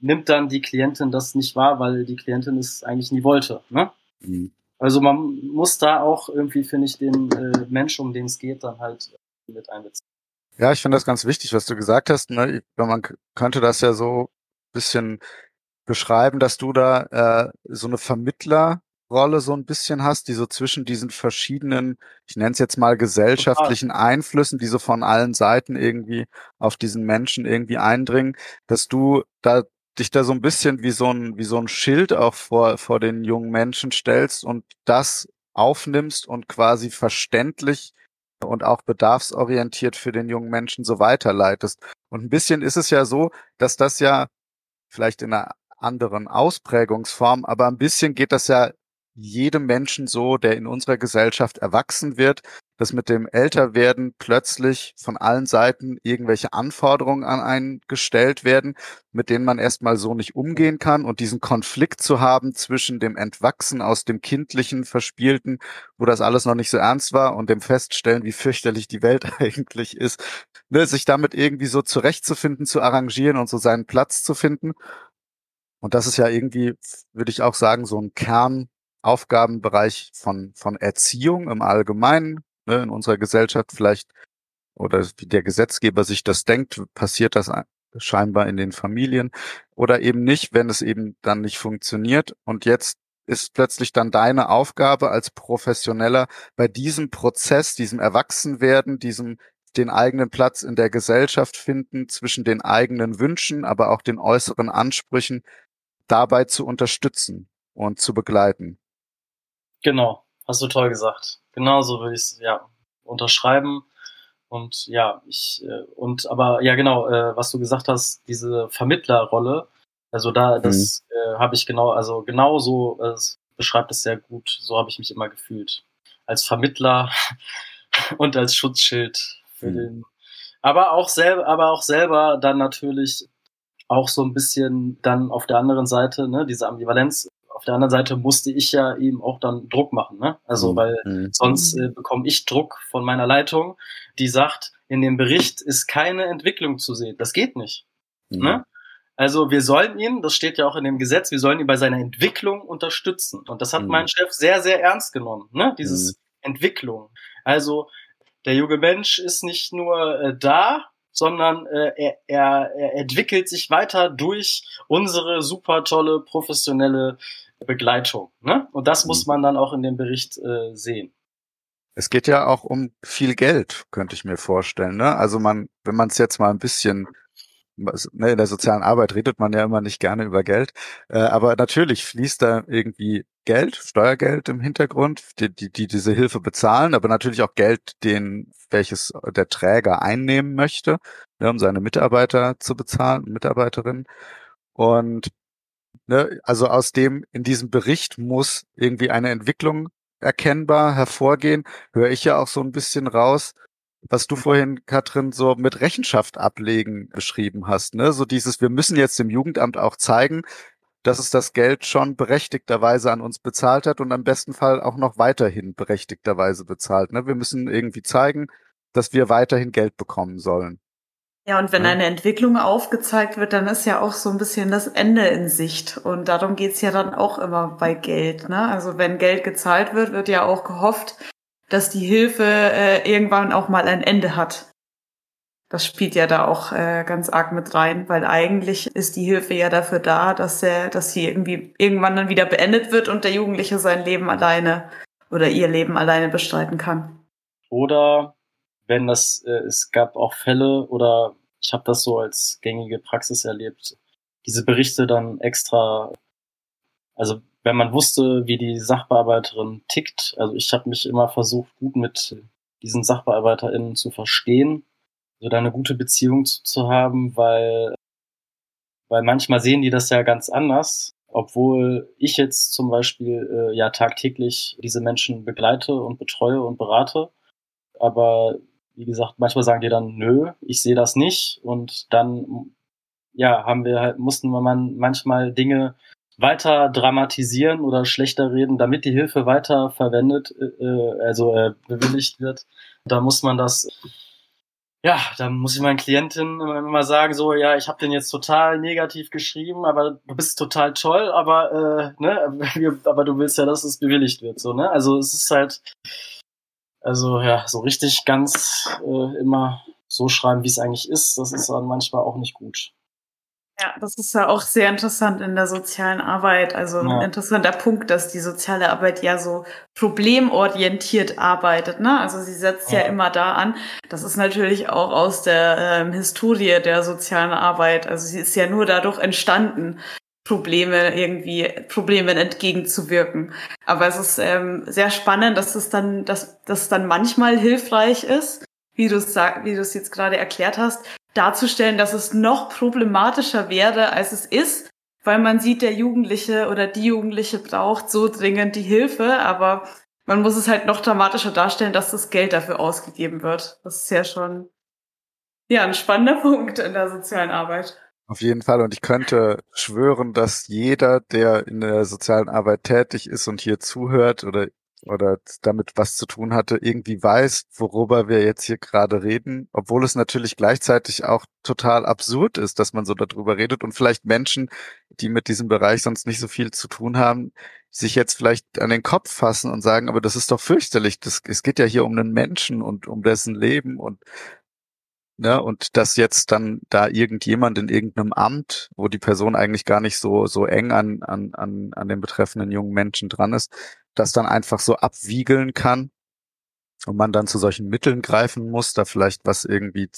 nimmt dann die Klientin das nicht wahr, weil die Klientin es eigentlich nie wollte. Ne? Mhm. Also man muss da auch irgendwie, finde ich, den äh, Mensch, um den es geht, dann halt äh, mit einbeziehen. Ja, ich finde das ganz wichtig, was du gesagt hast. Ne? Man könnte das ja so bisschen beschreiben, dass du da äh, so eine Vermittler Rolle so ein bisschen hast, die so zwischen diesen verschiedenen, ich nenne es jetzt mal gesellschaftlichen Total. Einflüssen, die so von allen Seiten irgendwie auf diesen Menschen irgendwie eindringen, dass du da dich da so ein bisschen wie so ein wie so ein Schild auch vor vor den jungen Menschen stellst und das aufnimmst und quasi verständlich und auch bedarfsorientiert für den jungen Menschen so weiterleitest. Und ein bisschen ist es ja so, dass das ja vielleicht in einer anderen Ausprägungsform, aber ein bisschen geht das ja jedem Menschen so, der in unserer Gesellschaft erwachsen wird, dass mit dem Älterwerden plötzlich von allen Seiten irgendwelche Anforderungen an einen gestellt werden, mit denen man erstmal so nicht umgehen kann und diesen Konflikt zu haben zwischen dem Entwachsen aus dem kindlichen, verspielten, wo das alles noch nicht so ernst war und dem Feststellen, wie fürchterlich die Welt eigentlich ist, ne, sich damit irgendwie so zurechtzufinden, zu arrangieren und so seinen Platz zu finden. Und das ist ja irgendwie, würde ich auch sagen, so ein Kernaufgabenbereich von, von Erziehung im Allgemeinen, ne, in unserer Gesellschaft vielleicht, oder wie der Gesetzgeber sich das denkt, passiert das scheinbar in den Familien oder eben nicht, wenn es eben dann nicht funktioniert. Und jetzt ist plötzlich dann deine Aufgabe als Professioneller bei diesem Prozess, diesem Erwachsenwerden, diesem den eigenen Platz in der Gesellschaft finden, zwischen den eigenen Wünschen, aber auch den äußeren Ansprüchen, dabei zu unterstützen und zu begleiten. Genau, hast du toll gesagt. Genauso würde ich es ja unterschreiben. Und ja, ich äh, und aber ja genau, äh, was du gesagt hast, diese Vermittlerrolle, also da das mhm. äh, habe ich genau, also genau so, äh, beschreibt es sehr gut. So habe ich mich immer gefühlt als Vermittler und als Schutzschild für mhm. den. Aber auch selber, aber auch selber dann natürlich auch so ein bisschen dann auf der anderen Seite, ne, diese Ambivalenz, auf der anderen Seite musste ich ja eben auch dann Druck machen, ne? Also, mhm. weil mhm. sonst äh, bekomme ich Druck von meiner Leitung, die sagt, in dem Bericht ist keine Entwicklung zu sehen. Das geht nicht. Mhm. Ne? Also wir sollen ihn, das steht ja auch in dem Gesetz, wir sollen ihn bei seiner Entwicklung unterstützen. Und das hat mhm. mein Chef sehr, sehr ernst genommen, ne? Dieses mhm. Entwicklung. Also der junge Mensch ist nicht nur äh, da, sondern äh, er, er, er entwickelt sich weiter durch unsere super tolle professionelle Begleitung. Ne? Und das muss mhm. man dann auch in dem Bericht äh, sehen. Es geht ja auch um viel Geld, könnte ich mir vorstellen. Ne? Also man, wenn man es jetzt mal ein bisschen ne, in der sozialen Arbeit redet man ja immer nicht gerne über Geld, äh, aber natürlich fließt da irgendwie Geld, Steuergeld im Hintergrund, die, die, die diese Hilfe bezahlen, aber natürlich auch Geld, den welches der Träger einnehmen möchte, ne, um seine Mitarbeiter zu bezahlen, Mitarbeiterinnen. Und ne, also aus dem in diesem Bericht muss irgendwie eine Entwicklung erkennbar hervorgehen. Höre ich ja auch so ein bisschen raus, was du vorhin, Katrin, so mit Rechenschaft ablegen beschrieben hast. Ne? So dieses, wir müssen jetzt dem Jugendamt auch zeigen, dass es das Geld schon berechtigterweise an uns bezahlt hat und am besten Fall auch noch weiterhin berechtigterweise bezahlt. Ne? Wir müssen irgendwie zeigen, dass wir weiterhin Geld bekommen sollen. Ja, und wenn eine Entwicklung aufgezeigt wird, dann ist ja auch so ein bisschen das Ende in Sicht. Und darum geht's ja dann auch immer bei Geld. Ne? Also wenn Geld gezahlt wird, wird ja auch gehofft, dass die Hilfe äh, irgendwann auch mal ein Ende hat. Das spielt ja da auch äh, ganz arg mit rein, weil eigentlich ist die Hilfe ja dafür da, dass er, dass sie irgendwie irgendwann dann wieder beendet wird und der Jugendliche sein Leben alleine oder ihr Leben alleine bestreiten kann. Oder wenn das, äh, es gab auch Fälle oder ich habe das so als gängige Praxis erlebt, diese Berichte dann extra, also wenn man wusste, wie die Sachbearbeiterin tickt, also ich habe mich immer versucht, gut mit diesen SachbearbeiterInnen zu verstehen so da eine gute Beziehung zu, zu haben, weil, weil manchmal sehen die das ja ganz anders, obwohl ich jetzt zum Beispiel äh, ja tagtäglich diese Menschen begleite und betreue und berate. Aber wie gesagt, manchmal sagen die dann, nö, ich sehe das nicht. Und dann, ja, haben wir halt, mussten wir man manchmal Dinge weiter dramatisieren oder schlechter reden, damit die Hilfe weiter verwendet, äh, äh also äh, bewilligt wird. Da muss man das ja, da muss ich meinen Klientinnen immer sagen, so, ja, ich habe den jetzt total negativ geschrieben, aber du bist total toll, aber äh, ne, aber du willst ja, dass es bewilligt wird, so, ne? Also es ist halt, also ja, so richtig ganz äh, immer so schreiben, wie es eigentlich ist, das ist dann manchmal auch nicht gut. Ja, das ist ja auch sehr interessant in der sozialen Arbeit. Also ja. ein interessanter Punkt, dass die soziale Arbeit ja so problemorientiert arbeitet. Ne? Also sie setzt ja. ja immer da an. Das ist natürlich auch aus der ähm, Historie der sozialen Arbeit. Also sie ist ja nur dadurch entstanden, Probleme irgendwie Problemen entgegenzuwirken. Aber es ist ähm, sehr spannend, dass es dann, dass das dann manchmal hilfreich ist, wie du es wie du es jetzt gerade erklärt hast, darzustellen, dass es noch problematischer wäre, als es ist, weil man sieht, der Jugendliche oder die Jugendliche braucht so dringend die Hilfe, aber man muss es halt noch dramatischer darstellen, dass das Geld dafür ausgegeben wird. Das ist ja schon ja ein spannender Punkt in der sozialen Arbeit. Auf jeden Fall. Und ich könnte schwören, dass jeder, der in der sozialen Arbeit tätig ist und hier zuhört oder oder damit was zu tun hatte, irgendwie weiß, worüber wir jetzt hier gerade reden, obwohl es natürlich gleichzeitig auch total absurd ist, dass man so darüber redet und vielleicht Menschen, die mit diesem Bereich sonst nicht so viel zu tun haben, sich jetzt vielleicht an den Kopf fassen und sagen, aber das ist doch fürchterlich, das, es geht ja hier um einen Menschen und um dessen Leben und Ne, und dass jetzt dann da irgendjemand in irgendeinem Amt, wo die Person eigentlich gar nicht so, so eng an, an, an, an den betreffenden jungen Menschen dran ist, das dann einfach so abwiegeln kann und man dann zu solchen Mitteln greifen muss, da vielleicht was irgendwie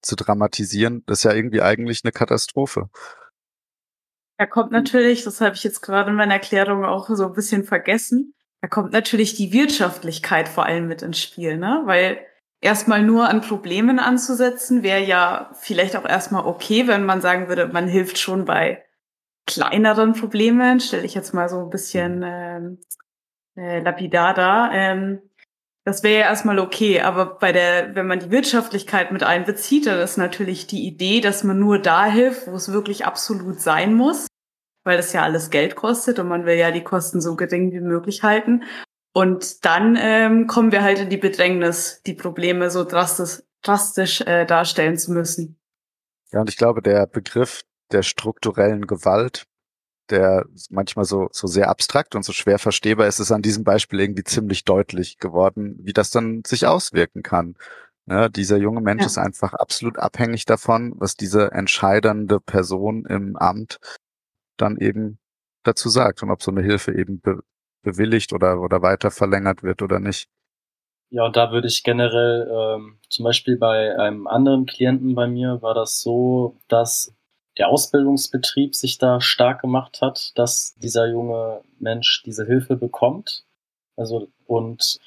zu dramatisieren, das ist ja irgendwie eigentlich eine Katastrophe. Da kommt natürlich, das habe ich jetzt gerade in meiner Erklärung auch so ein bisschen vergessen, da kommt natürlich die Wirtschaftlichkeit vor allem mit ins Spiel, ne? Weil erstmal nur an Problemen anzusetzen, wäre ja vielleicht auch erstmal okay, wenn man sagen würde, man hilft schon bei kleineren Problemen, stelle ich jetzt mal so ein bisschen ähm, äh, lapidar da. Ähm, das wäre ja erstmal okay, aber bei der, wenn man die Wirtschaftlichkeit mit einbezieht, dann ist natürlich die Idee, dass man nur da hilft, wo es wirklich absolut sein muss, weil das ja alles Geld kostet und man will ja die Kosten so gering wie möglich halten. Und dann ähm, kommen wir halt in die Bedrängnis, die Probleme so drastisch, drastisch äh, darstellen zu müssen. Ja, und ich glaube, der Begriff der strukturellen Gewalt, der manchmal so, so sehr abstrakt und so schwer verstehbar ist, ist an diesem Beispiel irgendwie ziemlich deutlich geworden, wie das dann sich auswirken kann. Ja, dieser junge Mensch ja. ist einfach absolut abhängig davon, was diese entscheidende Person im Amt dann eben dazu sagt und ob so eine Hilfe eben be bewilligt oder, oder weiter verlängert wird oder nicht. Ja, und da würde ich generell, ähm, zum Beispiel bei einem anderen Klienten bei mir war das so, dass der Ausbildungsbetrieb sich da stark gemacht hat, dass dieser junge Mensch diese Hilfe bekommt. Also, und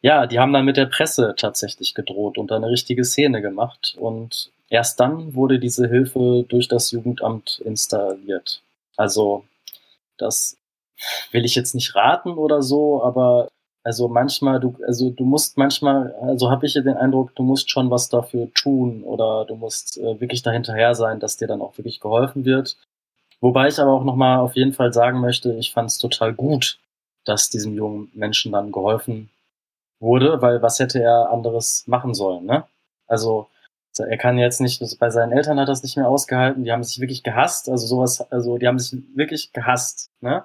ja, die haben dann mit der Presse tatsächlich gedroht und eine richtige Szene gemacht. Und erst dann wurde diese Hilfe durch das Jugendamt installiert. Also, das will ich jetzt nicht raten oder so, aber also manchmal, du, also du musst manchmal, also habe ich ja den Eindruck, du musst schon was dafür tun oder du musst äh, wirklich dahinterher sein, dass dir dann auch wirklich geholfen wird. Wobei ich aber auch nochmal auf jeden Fall sagen möchte, ich fand es total gut, dass diesem jungen Menschen dann geholfen wurde, weil was hätte er anderes machen sollen, ne? Also er kann jetzt nicht, bei seinen Eltern hat er es nicht mehr ausgehalten, die haben sich wirklich gehasst, also sowas, also die haben sich wirklich gehasst, ne?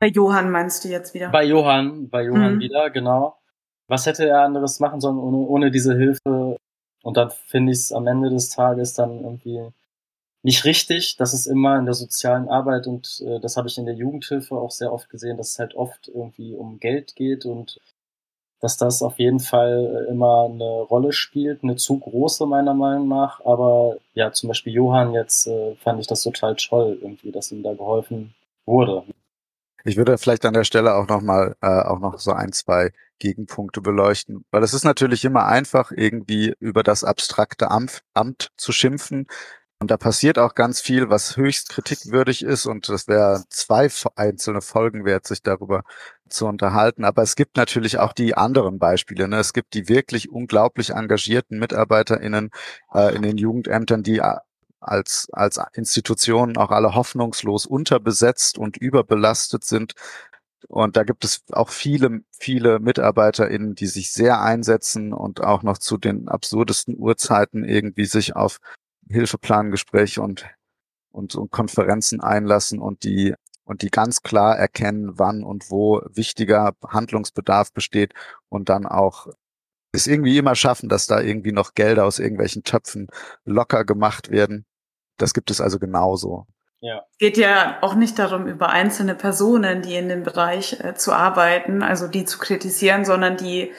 Bei Johann meinst du jetzt wieder? Bei Johann, bei Johann mhm. wieder, genau. Was hätte er anderes machen sollen ohne, ohne diese Hilfe? Und dann finde ich es am Ende des Tages dann irgendwie nicht richtig. Das ist immer in der sozialen Arbeit und äh, das habe ich in der Jugendhilfe auch sehr oft gesehen, dass es halt oft irgendwie um Geld geht und dass das auf jeden Fall immer eine Rolle spielt, eine zu große meiner Meinung nach. Aber ja, zum Beispiel Johann jetzt äh, fand ich das total toll irgendwie, dass ihm da geholfen wurde. Ich würde vielleicht an der Stelle auch noch mal äh, auch noch so ein, zwei Gegenpunkte beleuchten, weil es ist natürlich immer einfach, irgendwie über das abstrakte Amt, Amt zu schimpfen. Und da passiert auch ganz viel, was höchst kritikwürdig ist. Und das wäre zwei einzelne Folgen wert, sich darüber zu unterhalten. Aber es gibt natürlich auch die anderen Beispiele. Ne? Es gibt die wirklich unglaublich engagierten MitarbeiterInnen äh, in den Jugendämtern, die als, als Institutionen auch alle hoffnungslos unterbesetzt und überbelastet sind. Und da gibt es auch viele, viele MitarbeiterInnen, die sich sehr einsetzen und auch noch zu den absurdesten Uhrzeiten irgendwie sich auf Hilfeplangespräche und, und, und Konferenzen einlassen und die, und die ganz klar erkennen, wann und wo wichtiger Handlungsbedarf besteht und dann auch es irgendwie immer schaffen, dass da irgendwie noch Gelder aus irgendwelchen Töpfen locker gemacht werden das gibt es also genauso. Ja. Es geht ja auch nicht darum, über einzelne Personen, die in dem Bereich äh, zu arbeiten, also die zu kritisieren, sondern die,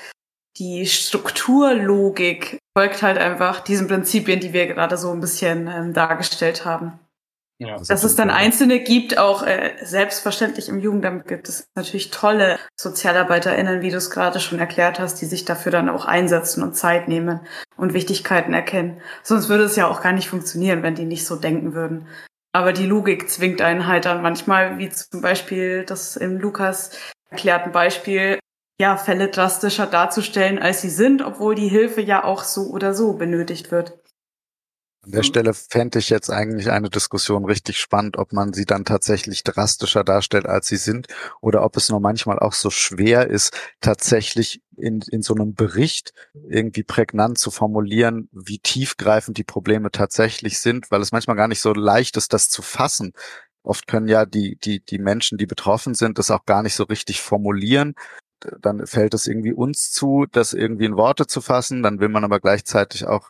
die Strukturlogik folgt halt einfach diesen Prinzipien, die wir gerade so ein bisschen ähm, dargestellt haben. Ja, Dass es dann Einzelne gibt, auch äh, selbstverständlich im Jugendamt gibt es natürlich tolle SozialarbeiterInnen, wie du es gerade schon erklärt hast, die sich dafür dann auch einsetzen und Zeit nehmen und Wichtigkeiten erkennen. Sonst würde es ja auch gar nicht funktionieren, wenn die nicht so denken würden. Aber die Logik zwingt einen halt dann manchmal, wie zum Beispiel das im Lukas erklärten Beispiel, ja, Fälle drastischer darzustellen, als sie sind, obwohl die Hilfe ja auch so oder so benötigt wird. An der Stelle fände ich jetzt eigentlich eine Diskussion richtig spannend, ob man sie dann tatsächlich drastischer darstellt, als sie sind, oder ob es nur manchmal auch so schwer ist, tatsächlich in, in so einem Bericht irgendwie prägnant zu formulieren, wie tiefgreifend die Probleme tatsächlich sind, weil es manchmal gar nicht so leicht ist, das zu fassen. Oft können ja die, die, die Menschen, die betroffen sind, das auch gar nicht so richtig formulieren dann fällt es irgendwie uns zu, das irgendwie in Worte zu fassen. Dann will man aber gleichzeitig auch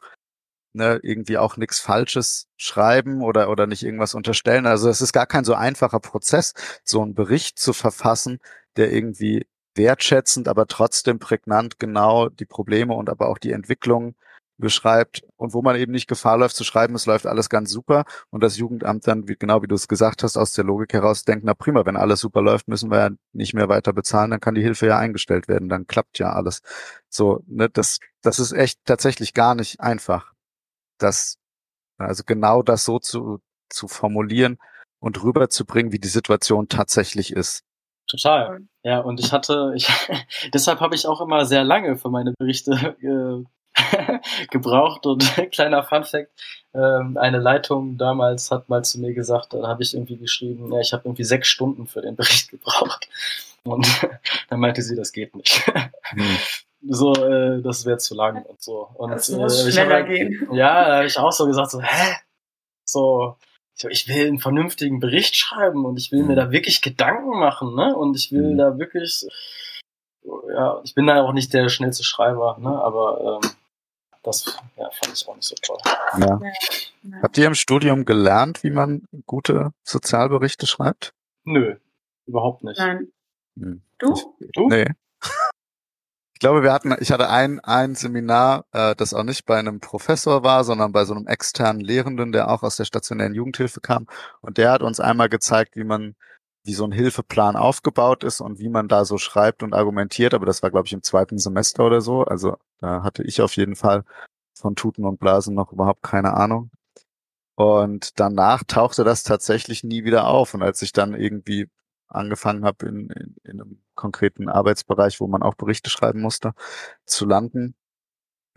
ne, irgendwie auch nichts Falsches schreiben oder, oder nicht irgendwas unterstellen. Also es ist gar kein so einfacher Prozess, so einen Bericht zu verfassen, der irgendwie wertschätzend, aber trotzdem prägnant genau die Probleme und aber auch die Entwicklung beschreibt und wo man eben nicht Gefahr läuft zu schreiben, es läuft alles ganz super und das Jugendamt dann, wie, genau wie du es gesagt hast, aus der Logik heraus denkt, na prima, wenn alles super läuft, müssen wir ja nicht mehr weiter bezahlen, dann kann die Hilfe ja eingestellt werden, dann klappt ja alles. So, ne, das, das ist echt tatsächlich gar nicht einfach das, also genau das so zu, zu formulieren und rüberzubringen, wie die Situation tatsächlich ist. Total. Ja, und ich hatte, ich, deshalb habe ich auch immer sehr lange für meine Berichte äh, gebraucht und kleiner Funfact, ähm, eine Leitung damals hat mal zu mir gesagt, da habe ich irgendwie geschrieben, ja, ich habe irgendwie sechs Stunden für den Bericht gebraucht. Und dann meinte sie, das geht nicht. Hm so, äh, das wäre zu lang und so. Und das muss äh, schneller halt, gehen. Ja, da habe ich auch so gesagt, so, hä? So, ich, ich will einen vernünftigen Bericht schreiben und ich will mir da wirklich Gedanken machen, ne? Und ich will mhm. da wirklich, ja, ich bin da auch nicht der schnellste Schreiber, ne? Aber ähm, das ja, fand ich auch nicht so toll. Ja. Ja. Habt ihr im Studium gelernt, wie man gute Sozialberichte schreibt? Nö, überhaupt nicht. Nein. Hm. Du? du? Nee glaube, wir hatten, ich hatte ein, ein Seminar, äh, das auch nicht bei einem Professor war, sondern bei so einem externen Lehrenden, der auch aus der stationären Jugendhilfe kam. Und der hat uns einmal gezeigt, wie man, wie so ein Hilfeplan aufgebaut ist und wie man da so schreibt und argumentiert. Aber das war, glaube ich, im zweiten Semester oder so. Also da hatte ich auf jeden Fall von Tuten und Blasen noch überhaupt keine Ahnung. Und danach tauchte das tatsächlich nie wieder auf. Und als ich dann irgendwie angefangen habe, in, in, in einem konkreten Arbeitsbereich, wo man auch Berichte schreiben musste, zu landen,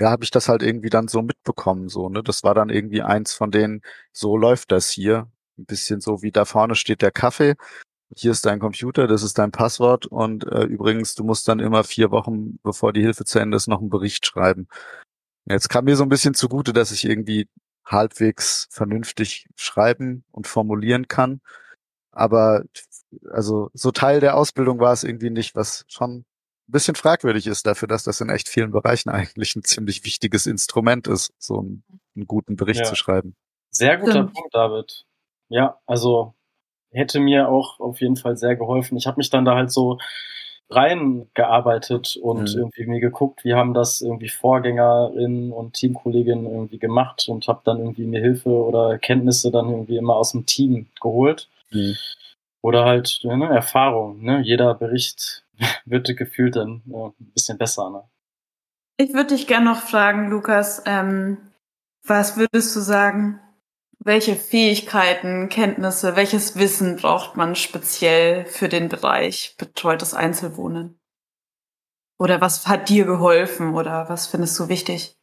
ja, habe ich das halt irgendwie dann so mitbekommen, so, ne? Das war dann irgendwie eins von denen, so läuft das hier. Ein bisschen so wie da vorne steht der Kaffee, hier ist dein Computer, das ist dein Passwort und äh, übrigens, du musst dann immer vier Wochen, bevor die Hilfe zu Ende ist, noch einen Bericht schreiben. Jetzt kam mir so ein bisschen zugute, dass ich irgendwie halbwegs vernünftig schreiben und formulieren kann. Aber also so Teil der Ausbildung war es irgendwie nicht, was schon ein bisschen fragwürdig ist dafür, dass das in echt vielen Bereichen eigentlich ein ziemlich wichtiges Instrument ist, so einen, einen guten Bericht ja. zu schreiben. Sehr guter ja. Punkt, David. Ja, also hätte mir auch auf jeden Fall sehr geholfen. Ich habe mich dann da halt so reingearbeitet und mhm. irgendwie mir geguckt, wie haben das irgendwie Vorgängerinnen und Teamkolleginnen irgendwie gemacht und habe dann irgendwie mir Hilfe oder Kenntnisse dann irgendwie immer aus dem Team geholt. Mhm. Oder halt ne, Erfahrung. Ne? Jeder Bericht wird gefühlt dann ja, ein bisschen besser. Ne? Ich würde dich gerne noch fragen, Lukas, ähm, was würdest du sagen, welche Fähigkeiten, Kenntnisse, welches Wissen braucht man speziell für den Bereich betreutes Einzelwohnen? Oder was hat dir geholfen oder was findest du wichtig?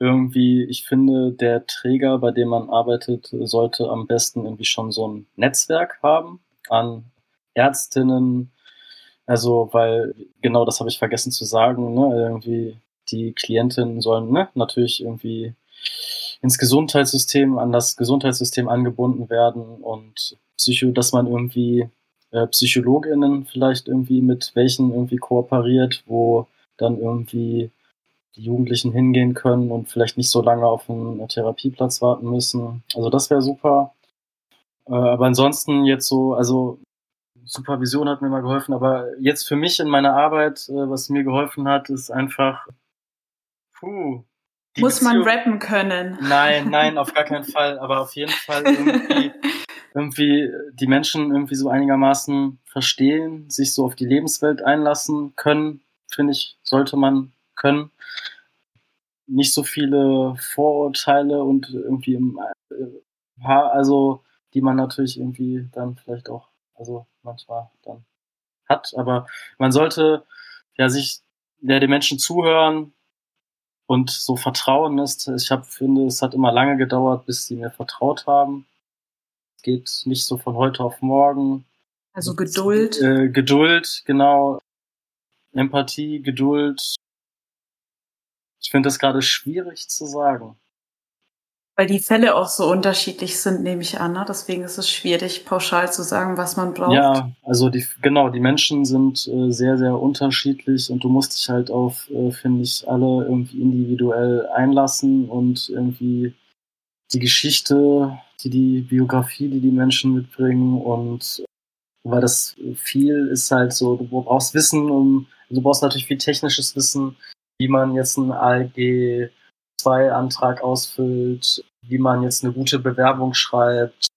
Irgendwie, ich finde, der Träger, bei dem man arbeitet, sollte am besten irgendwie schon so ein Netzwerk haben an Ärztinnen. Also, weil, genau das habe ich vergessen zu sagen, ne? irgendwie die Klientinnen sollen ne? natürlich irgendwie ins Gesundheitssystem, an das Gesundheitssystem angebunden werden und Psycho, dass man irgendwie äh, PsychologInnen vielleicht irgendwie mit welchen irgendwie kooperiert, wo dann irgendwie die Jugendlichen hingehen können und vielleicht nicht so lange auf einen Therapieplatz warten müssen. Also das wäre super. Äh, aber ansonsten jetzt so, also Supervision hat mir mal geholfen, aber jetzt für mich in meiner Arbeit, äh, was mir geholfen hat, ist einfach, puh. Muss Beziehung, man rappen können? Nein, nein, auf gar keinen Fall, aber auf jeden Fall irgendwie, irgendwie die Menschen irgendwie so einigermaßen verstehen, sich so auf die Lebenswelt einlassen können, finde ich, sollte man können. Nicht so viele Vorurteile und irgendwie im, äh, also die man natürlich irgendwie dann vielleicht auch, also manchmal dann hat. Aber man sollte ja sich ja, den Menschen zuhören und so vertrauen ist. Ich hab, finde, es hat immer lange gedauert, bis sie mir vertraut haben. Es geht nicht so von heute auf morgen. Also Geduld. Äh, Geduld, genau. Empathie, Geduld. Ich finde das gerade schwierig zu sagen. Weil die Fälle auch so unterschiedlich sind, nehme ich an. Ne? Deswegen ist es schwierig, pauschal zu sagen, was man braucht. Ja, also die, genau, die Menschen sind äh, sehr, sehr unterschiedlich und du musst dich halt auf, äh, finde ich, alle irgendwie individuell einlassen und irgendwie die Geschichte, die, die Biografie, die die Menschen mitbringen und weil das viel ist halt so, du brauchst Wissen, um, du brauchst natürlich viel technisches Wissen, wie man jetzt ein ALG 2-Antrag ausfüllt, wie man jetzt eine gute Bewerbung schreibt.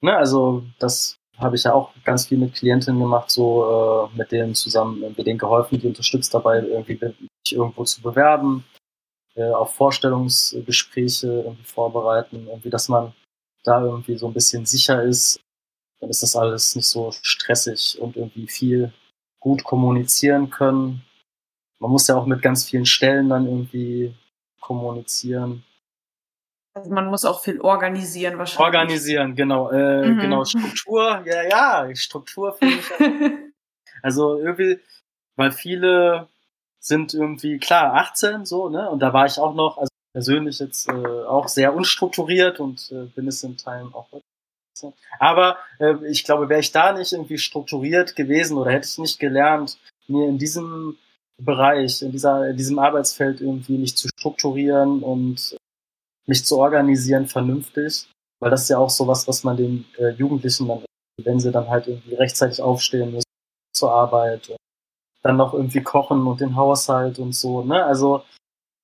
Ne, also das habe ich ja auch ganz viel mit Klientinnen gemacht, so äh, mit denen zusammen, mit denen geholfen, die unterstützt dabei, irgendwie sich irgendwo zu bewerben, äh, auf Vorstellungsgespräche irgendwie vorbereiten, irgendwie, dass man da irgendwie so ein bisschen sicher ist, dann ist das alles nicht so stressig und irgendwie viel gut kommunizieren können. Man muss ja auch mit ganz vielen Stellen dann irgendwie kommunizieren. Also man muss auch viel organisieren wahrscheinlich. Organisieren, genau. Äh, mhm. Genau, Struktur, ja, ja, Struktur finde ich. also irgendwie, weil viele sind irgendwie, klar, 18 so, ne? Und da war ich auch noch, also persönlich jetzt äh, auch sehr unstrukturiert und äh, bin es in Teilen auch aber äh, ich glaube, wäre ich da nicht irgendwie strukturiert gewesen oder hätte ich nicht gelernt, mir in diesem Bereich, in, dieser, in diesem Arbeitsfeld irgendwie nicht zu strukturieren und mich zu organisieren vernünftig, weil das ist ja auch sowas, was man den äh, Jugendlichen dann, wenn sie dann halt irgendwie rechtzeitig aufstehen müssen zur Arbeit, und dann noch irgendwie kochen und den Haushalt und so, ne? Also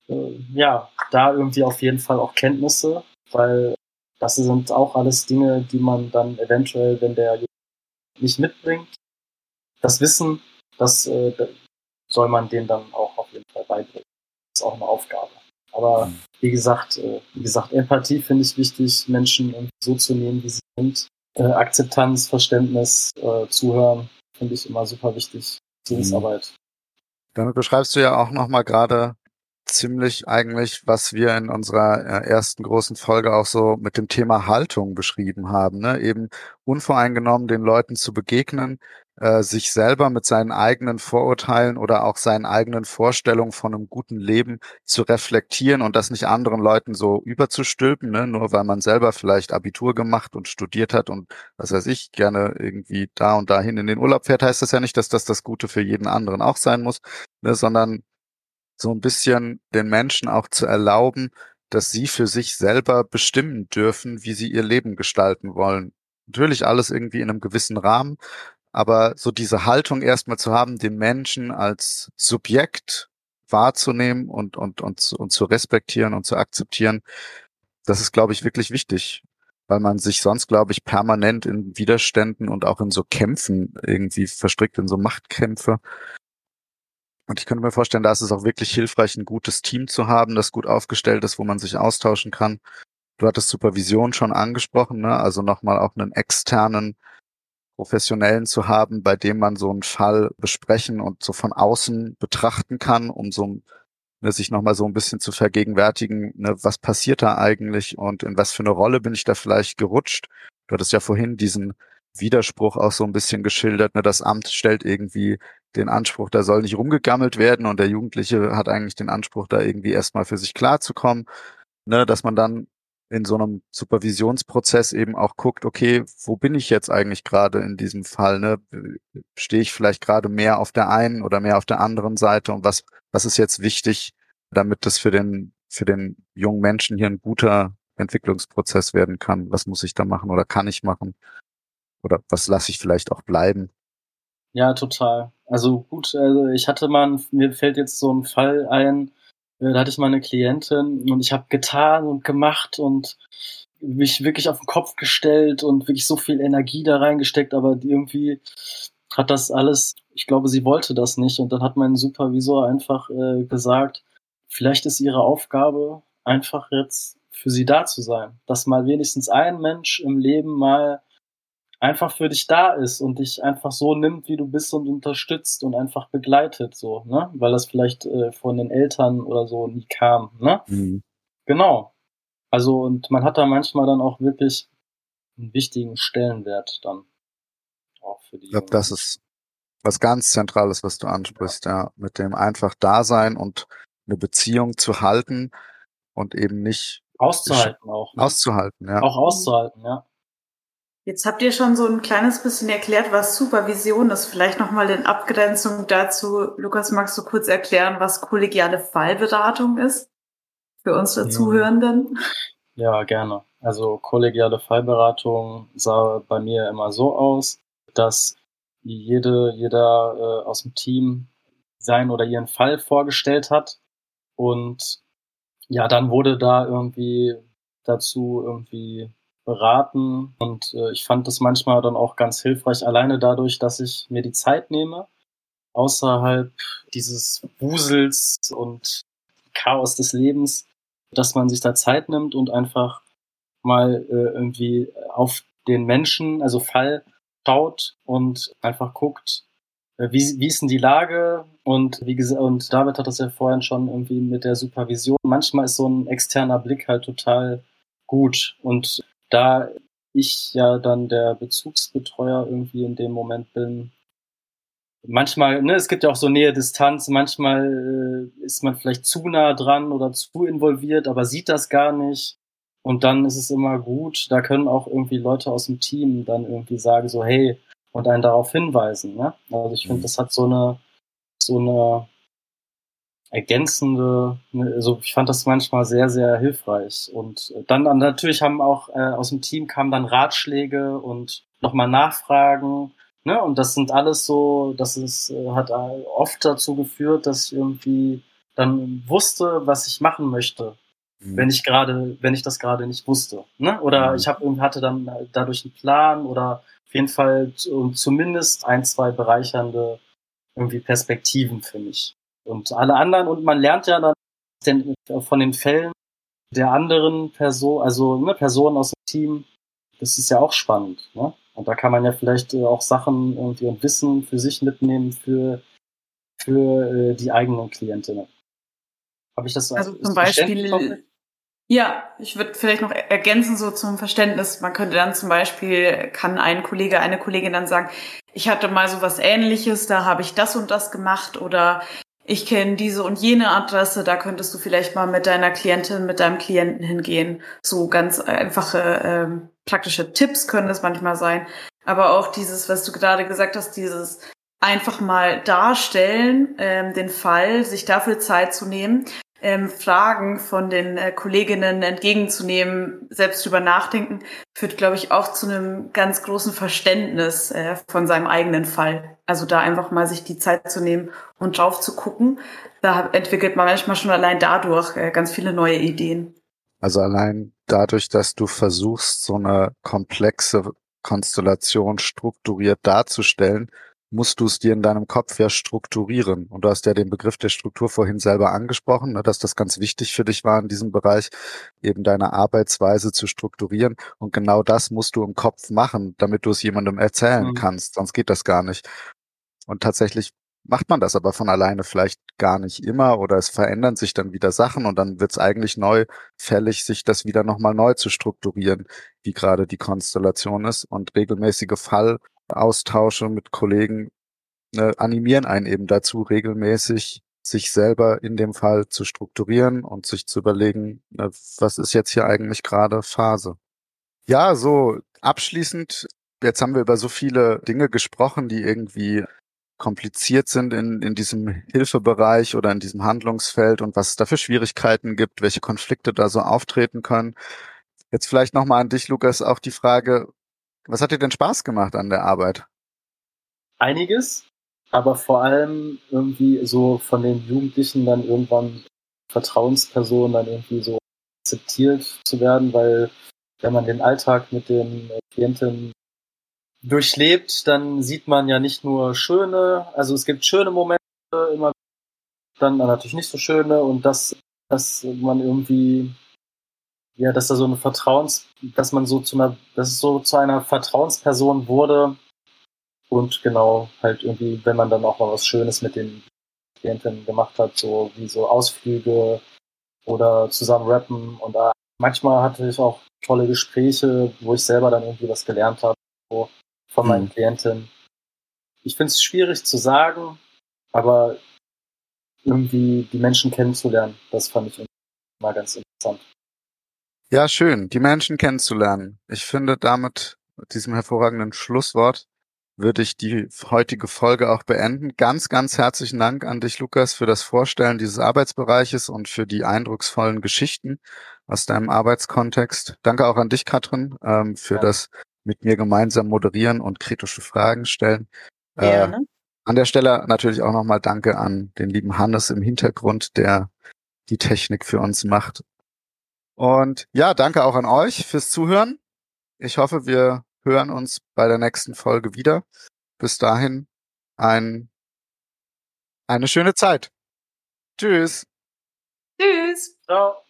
äh, ja, da irgendwie auf jeden Fall auch Kenntnisse, weil das sind auch alles Dinge, die man dann eventuell, wenn der nicht mitbringt, das Wissen, das, äh, soll man denen dann auch auf jeden Fall beibringen. Das ist auch eine Aufgabe. Aber mhm. wie gesagt, äh, wie gesagt, Empathie finde ich wichtig, Menschen so zu nehmen, wie sie sind. Äh, Akzeptanz, Verständnis, äh, Zuhören finde ich immer super wichtig. Beziehungsarbeit. Damit beschreibst du ja auch nochmal gerade ziemlich eigentlich, was wir in unserer äh, ersten großen Folge auch so mit dem Thema Haltung beschrieben haben. Ne? Eben unvoreingenommen den Leuten zu begegnen, äh, sich selber mit seinen eigenen Vorurteilen oder auch seinen eigenen Vorstellungen von einem guten Leben zu reflektieren und das nicht anderen Leuten so überzustülpen, ne? nur weil man selber vielleicht Abitur gemacht und studiert hat und was weiß ich, gerne irgendwie da und dahin in den Urlaub fährt, heißt das ja nicht, dass das das Gute für jeden anderen auch sein muss, ne? sondern so ein bisschen den Menschen auch zu erlauben, dass sie für sich selber bestimmen dürfen, wie sie ihr Leben gestalten wollen. Natürlich alles irgendwie in einem gewissen Rahmen, aber so diese Haltung erstmal zu haben, den Menschen als Subjekt wahrzunehmen und, und, und, und zu respektieren und zu akzeptieren, das ist, glaube ich, wirklich wichtig, weil man sich sonst, glaube ich, permanent in Widerständen und auch in so Kämpfen irgendwie verstrickt, in so Machtkämpfe. Und ich könnte mir vorstellen, da ist es auch wirklich hilfreich, ein gutes Team zu haben, das gut aufgestellt ist, wo man sich austauschen kann. Du hattest Supervision schon angesprochen, ne? also nochmal auch einen externen Professionellen zu haben, bei dem man so einen Fall besprechen und so von außen betrachten kann, um so ne, sich nochmal so ein bisschen zu vergegenwärtigen, ne, was passiert da eigentlich und in was für eine Rolle bin ich da vielleicht gerutscht. Du hattest ja vorhin diesen Widerspruch auch so ein bisschen geschildert. Ne, das Amt stellt irgendwie den Anspruch, da soll nicht rumgegammelt werden und der Jugendliche hat eigentlich den Anspruch, da irgendwie erstmal für sich klarzukommen. Ne, dass man dann in so einem Supervisionsprozess eben auch guckt, okay, wo bin ich jetzt eigentlich gerade in diesem Fall? Ne? Stehe ich vielleicht gerade mehr auf der einen oder mehr auf der anderen Seite und was, was ist jetzt wichtig, damit das für den, für den jungen Menschen hier ein guter Entwicklungsprozess werden kann? Was muss ich da machen oder kann ich machen? Oder was lasse ich vielleicht auch bleiben? Ja, total. Also gut, also ich hatte mal, mir fällt jetzt so ein Fall ein, da hatte ich mal eine Klientin und ich habe getan und gemacht und mich wirklich auf den Kopf gestellt und wirklich so viel Energie da reingesteckt, aber irgendwie hat das alles, ich glaube, sie wollte das nicht. Und dann hat mein Supervisor einfach äh, gesagt, vielleicht ist ihre Aufgabe einfach jetzt für sie da zu sein. Dass mal wenigstens ein Mensch im Leben mal einfach für dich da ist und dich einfach so nimmt, wie du bist und unterstützt und einfach begleitet, so, ne? Weil das vielleicht äh, von den Eltern oder so nie kam, ne? Mhm. Genau. Also, und man hat da manchmal dann auch wirklich einen wichtigen Stellenwert dann. Auch für die. Ich glaube, das ist was ganz Zentrales, was du ansprichst, ja. ja. Mit dem einfach da sein und eine Beziehung zu halten und eben nicht auszuhalten auch. Ne? Auszuhalten, ja. Auch auszuhalten, ja. Jetzt habt ihr schon so ein kleines bisschen erklärt, was Supervision ist. Vielleicht nochmal in Abgrenzung dazu. Lukas, magst du kurz erklären, was kollegiale Fallberatung ist? Für unsere ja. Zuhörenden? Ja, gerne. Also kollegiale Fallberatung sah bei mir immer so aus, dass jede, jeder äh, aus dem Team sein oder ihren Fall vorgestellt hat und ja, dann wurde da irgendwie dazu irgendwie beraten und äh, ich fand das manchmal dann auch ganz hilfreich, alleine dadurch, dass ich mir die Zeit nehme, außerhalb dieses Wusels und Chaos des Lebens, dass man sich da Zeit nimmt und einfach mal äh, irgendwie auf den Menschen, also Fall schaut und einfach guckt, äh, wie, wie ist denn die Lage? Und wie gesagt, und David hat das ja vorhin schon irgendwie mit der Supervision. Manchmal ist so ein externer Blick halt total gut. Und da ich ja dann der Bezugsbetreuer irgendwie in dem Moment bin, manchmal, ne, es gibt ja auch so Nähe Distanz, manchmal äh, ist man vielleicht zu nah dran oder zu involviert, aber sieht das gar nicht. Und dann ist es immer gut, da können auch irgendwie Leute aus dem Team dann irgendwie sagen, so, hey, und einen darauf hinweisen. Ne? Also ich finde, mhm. das hat so eine, so eine ergänzende, also ich fand das manchmal sehr, sehr hilfreich. Und dann, dann natürlich haben auch äh, aus dem Team kamen dann Ratschläge und nochmal Nachfragen. Ne? Und das sind alles so, das ist, äh, hat oft dazu geführt, dass ich irgendwie dann wusste, was ich machen möchte, mhm. wenn ich gerade, wenn ich das gerade nicht wusste. Ne? Oder mhm. ich hab, hatte dann dadurch einen Plan oder auf jeden Fall zumindest ein, zwei bereichernde irgendwie Perspektiven für mich und alle anderen. Und man lernt ja dann von den Fällen der anderen Person, also ne, Personen aus dem Team. Das ist ja auch spannend. Ne? Und da kann man ja vielleicht äh, auch Sachen irgendwie und Wissen für sich mitnehmen für, für äh, die eigenen Klientinnen. Habe ich das so Also zum Beispiel, ja, ich würde vielleicht noch ergänzen so zum Verständnis. Man könnte dann zum Beispiel, kann ein Kollege, eine Kollegin dann sagen, ich hatte mal so was ähnliches, da habe ich das und das gemacht oder ich kenne diese und jene Adresse, da könntest du vielleicht mal mit deiner Klientin, mit deinem Klienten hingehen. So ganz einfache ähm, praktische Tipps können es manchmal sein. Aber auch dieses, was du gerade gesagt hast, dieses einfach mal darstellen, ähm, den Fall, sich dafür Zeit zu nehmen, ähm, Fragen von den äh, Kolleginnen entgegenzunehmen, selbst drüber nachdenken, führt, glaube ich, auch zu einem ganz großen Verständnis äh, von seinem eigenen Fall. Also da einfach mal sich die Zeit zu nehmen und drauf zu gucken. Da entwickelt man manchmal schon allein dadurch äh, ganz viele neue Ideen. Also allein dadurch, dass du versuchst, so eine komplexe Konstellation strukturiert darzustellen, musst du es dir in deinem Kopf ja strukturieren. Und du hast ja den Begriff der Struktur vorhin selber angesprochen, ne, dass das ganz wichtig für dich war in diesem Bereich, eben deine Arbeitsweise zu strukturieren. Und genau das musst du im Kopf machen, damit du es jemandem erzählen mhm. kannst. Sonst geht das gar nicht. Und tatsächlich macht man das aber von alleine vielleicht gar nicht immer oder es verändern sich dann wieder Sachen und dann wird es eigentlich neu fällig, sich das wieder nochmal neu zu strukturieren, wie gerade die Konstellation ist und regelmäßige Fall Austausche mit Kollegen ne, animieren einen eben dazu, regelmäßig sich selber in dem Fall zu strukturieren und sich zu überlegen, ne, was ist jetzt hier eigentlich gerade Phase. Ja, so abschließend, jetzt haben wir über so viele Dinge gesprochen, die irgendwie kompliziert sind in, in diesem Hilfebereich oder in diesem Handlungsfeld und was es da für Schwierigkeiten gibt, welche Konflikte da so auftreten können. Jetzt vielleicht nochmal an dich, Lukas, auch die Frage, was hat dir denn Spaß gemacht an der Arbeit? Einiges, aber vor allem irgendwie so von den Jugendlichen dann irgendwann Vertrauenspersonen dann irgendwie so akzeptiert zu werden, weil wenn man den Alltag mit den Klienten durchlebt, dann sieht man ja nicht nur schöne, also es gibt schöne Momente immer, dann natürlich nicht so schöne und dass, dass man irgendwie, ja, dass da so eine Vertrauens, dass man so zu einer, dass es so zu einer Vertrauensperson wurde und genau halt irgendwie, wenn man dann auch mal was Schönes mit den Klienten gemacht hat, so wie so Ausflüge oder zusammen rappen und da manchmal hatte ich auch tolle Gespräche, wo ich selber dann irgendwie was gelernt habe. So von meinen mhm. Klienten. Ich finde es schwierig zu sagen, aber irgendwie die Menschen kennenzulernen, das fand ich immer ganz interessant. Ja, schön, die Menschen kennenzulernen. Ich finde damit, mit diesem hervorragenden Schlusswort, würde ich die heutige Folge auch beenden. Ganz, ganz herzlichen Dank an dich, Lukas, für das Vorstellen dieses Arbeitsbereiches und für die eindrucksvollen Geschichten aus deinem Arbeitskontext. Danke auch an dich, Katrin, ähm, für ja. das mit mir gemeinsam moderieren und kritische Fragen stellen. Äh, an der Stelle natürlich auch nochmal Danke an den lieben Hannes im Hintergrund, der die Technik für uns macht. Und ja, danke auch an euch fürs Zuhören. Ich hoffe, wir hören uns bei der nächsten Folge wieder. Bis dahin ein, eine schöne Zeit. Tschüss. Tschüss. Ciao.